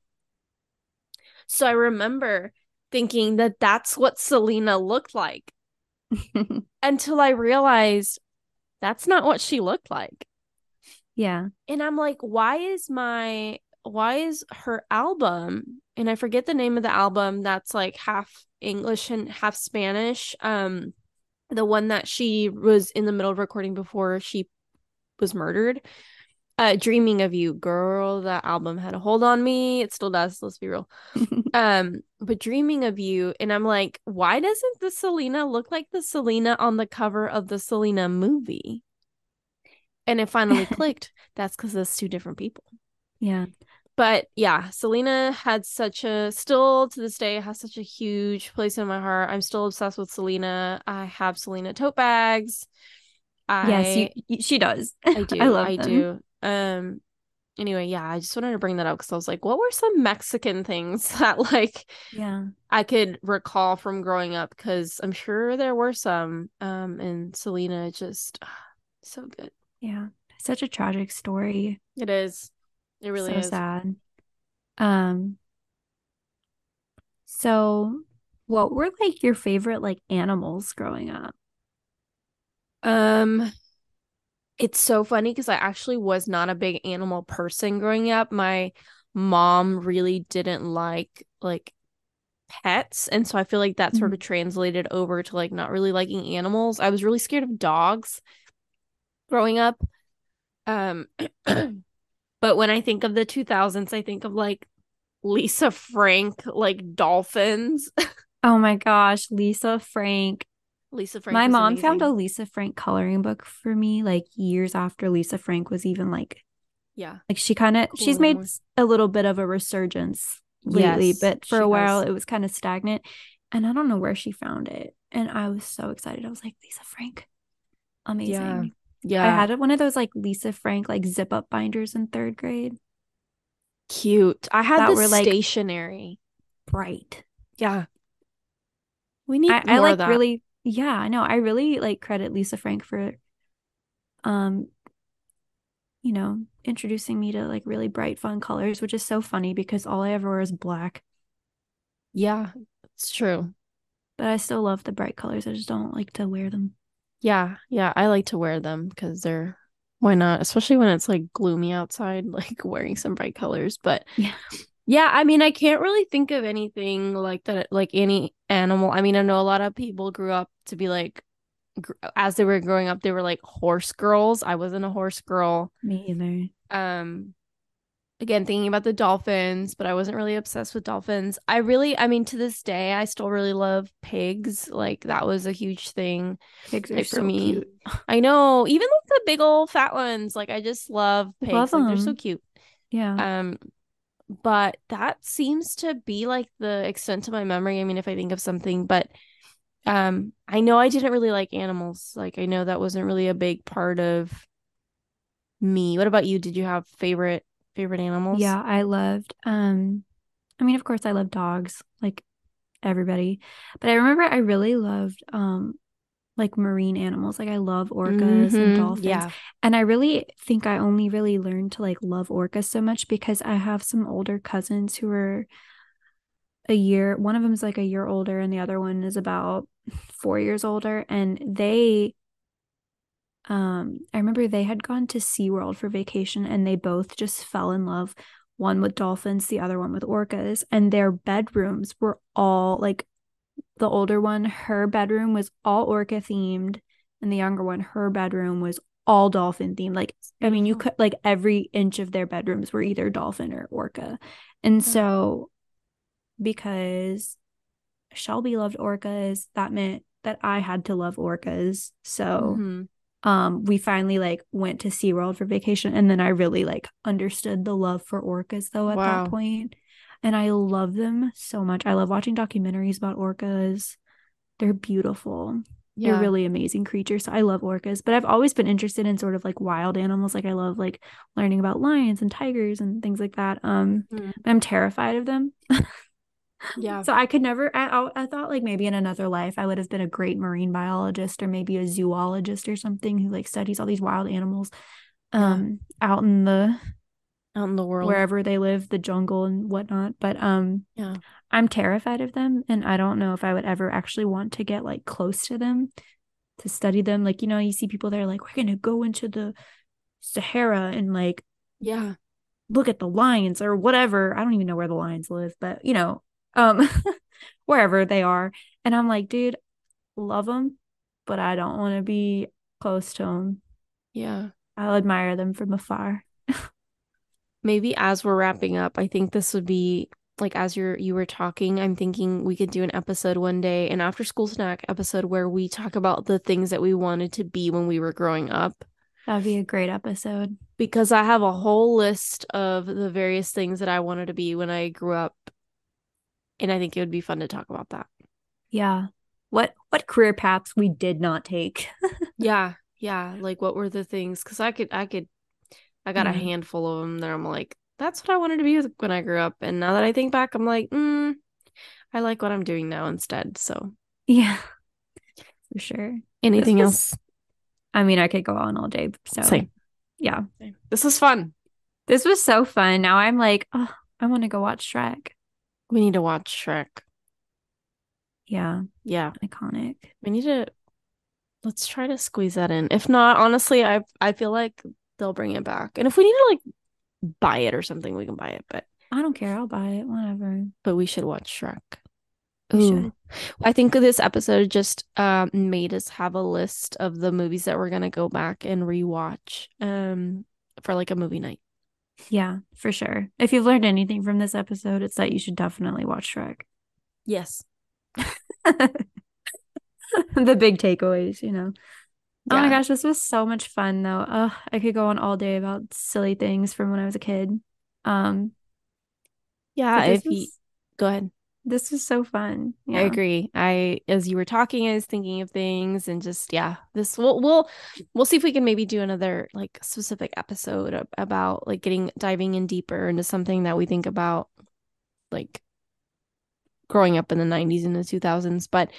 So I remember thinking that that's what Selena looked like until I realized that's not what she looked like. Yeah. And I'm like, why is my why is her album and I forget the name of the album that's like half English and half Spanish. Um the one that she was in the middle of recording before she was murdered. Uh Dreaming of You, girl, that album had a hold on me. It still does, let's be real. um, but Dreaming of You, and I'm like, why doesn't the Selena look like the Selena on the cover of the Selena movie? And it finally clicked. That's because it's two different people. Yeah but yeah, Selena had such a still to this day has such a huge place in my heart. I'm still obsessed with Selena. I have Selena tote bags. I, yes, you, she does. I do. I love I them. do. Um. Anyway, yeah, I just wanted to bring that up because I was like, what were some Mexican things that like, yeah, I could recall from growing up? Because I'm sure there were some. Um, and Selena just so good. Yeah, such a tragic story. It is. It really so is sad. Um so what were like your favorite like animals growing up? Um it's so funny because I actually was not a big animal person growing up. My mom really didn't like like pets, and so I feel like that sort Mhm. of translated over to like not really liking animals. I was really scared of dogs growing up. Um but when I think of the 2000s, I think of like Lisa Frank like dolphins. Oh my gosh, Lisa Frank. Lisa Frank My mom found a. Lisa Frank coloring book for me like years after Lisa Frank was even like Yeah. like she kind of Cool she's made a little bit of a resurgence lately, Yes, but for a while has. it was kind of stagnant. And I don't know where she found it. And I was so excited. I was like, Lisa Frank, Yeah. Amazing. I had one of those like Lisa Frank like zip up binders in third grade Cute. I had that this were like stationary. bright. Yeah. We need I, I like that. really yeah, I know. I really like credit Lisa Frank for um you know, introducing me to like really bright fun colors, which is so funny because all I ever wear is black. Yeah, it's true. But I still love the bright colors. I just don't like to wear them. Yeah, yeah, I like to wear them because they're why not? Especially when it's like gloomy outside, like wearing some bright colors. But Yeah. yeah, I mean, I can't really think of anything like that, like any animal. I mean, I know a lot of people grew up to be like, gr- as they were growing up, they were like horse girls. I wasn't a horse girl. Me either. Um, again, thinking about the dolphins, but I wasn't really obsessed with dolphins. I really, I mean, to this day, I still really love pigs. Like that was a huge thing. Pigs are Like for so me, cute. I know, even like the big old fat ones. Like I just love pigs. love like they're so cute. Yeah. Um, but that seems to be like the extent of my memory. I mean, if I think of something, but um, I know I didn't really like animals. Like I know that wasn't really a big part of me. What about you? Did you have favorite favorite animals? Yeah, I loved um I mean, of course I love dogs, like everybody. But I remember I really loved um like marine animals. Like I love orcas and Mhm, dolphins. Yeah. And I really think I only really learned to like love orcas so much because I have some older cousins who are a year, one of them is like a year older and the other one is about 4 years older and they um I remember they had gone to SeaWorld for vacation and they both just fell in love one with dolphins, the other one with orcas, and their bedrooms were all like the older one, her bedroom was all orca themed, and the younger one, her bedroom was all dolphin themed. Like, I mean, you could like every inch of their bedrooms were either dolphin or orca. And Yeah. so because Shelby loved orcas, that meant that I had to love orcas. So Mhm. Um we finally like went to SeaWorld for vacation and then I really like understood the love for orcas though at Wow. that point. And I love them so much. I love watching documentaries about orcas. They're beautiful. They're really amazing creatures. So I love orcas, but I've always been interested in sort of like wild animals. Like I love like learning about lions and tigers and things like that. Um Mhm. I'm terrified of them. Yeah. So I could never. I, I thought like maybe in another life I would have been a great marine biologist or maybe a zoologist or something who like studies all these wild animals, Yeah. um, out in the Out in the world. wherever they live, the jungle and whatnot. But um, Yeah. I'm terrified of them, and I don't know if I would ever actually want to get like close to them to study them. Like you know, you see people that are like, we're gonna go into the Sahara and like Yeah. look at the lions or whatever. I don't even know where the lions live, but you know, um, wherever they are. And I'm like, dude, love them, but I don't want to be close to them. Yeah. I'll admire them from afar. Maybe as we're wrapping up, I think this would be like as you're you were talking, I'm thinking we could do an episode one day, an after school snack episode where we talk about the things that we wanted to be when we were growing up. That'd be a great episode. Because I have a whole list of the various things that I wanted to be when I grew up. And I think it would be fun to talk about that. Yeah. What what career paths we did not take. Yeah. Yeah. Like what were the things? Because I could, I could, I got a handful of them that I'm like, that's what I wanted to be with- when I grew up. And now that I think back, I'm like, mm, I like what I'm doing now instead. So yeah. For sure. anything was- else? I mean, I could go on all day. So Same. yeah. This was fun. This was so fun. Now I'm like, oh, I want to go watch Shrek. We need to watch Shrek. Yeah, Yeah. iconic. We need to let's try to squeeze that in. If not, honestly, I I feel like they'll bring it back. And if we need to like buy it or something, we can buy it. But I don't care. I'll buy it. Whatever. but we should watch Shrek. We Ooh. should. I think this episode just um made us have a list of the movies that we're gonna go back and rewatch um for like a movie night. Yeah, for sure. If you've learned anything from this episode, it's that you should definitely watch Shrek. Yes. the big takeaways, you know. Oh my gosh, this was so much fun though. Ugh, I could go on all day about silly things from when I was a kid. Um, Yeah, if you was, go ahead. This was so fun. I agree. I as you were talking, I was thinking of things and just yeah, this we'll we'll we'll see if we can maybe do another like specific episode about like getting diving in deeper into something that we think about like growing up in the 90s and the 2000s. But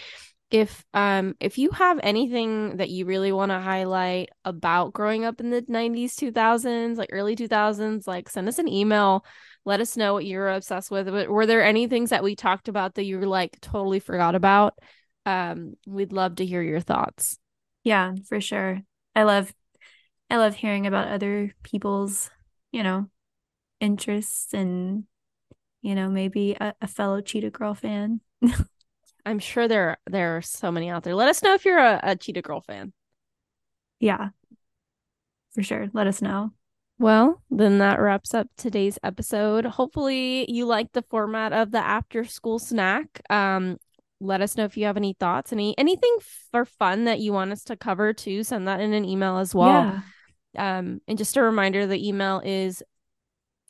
if um if you have anything that you really want to highlight about growing up in the 90s 2000s like early 2000s like send us an email let us know what you're obsessed with But were there any things that we talked about that you were like totally forgot about um we'd love to hear your thoughts Yeah, for sure. I love I love hearing about other people's, you know, interests and you know, maybe a, a fellow Cheetah Girl fan. i'm sure there there are so many out there let us know if you're a, a cheetah girl fan Yeah. For sure. Let us know. Well, then that wraps up today's episode. Hopefully, you like the format of the after school snack. Um, let us know if you have any thoughts, any anything for fun that you want us to cover too. Send that in an email as well. Yeah. Um, and just a reminder, the email is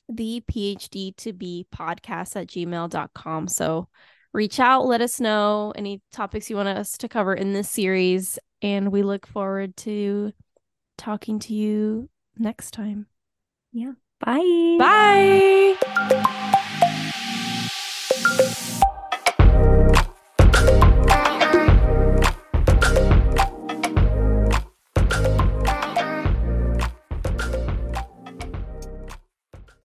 the PhD to be podcast at gmail.com. So reach out, let us know any topics you want us to cover in this series, and we look forward to talking to you next time. Yeah. Bye. Bye.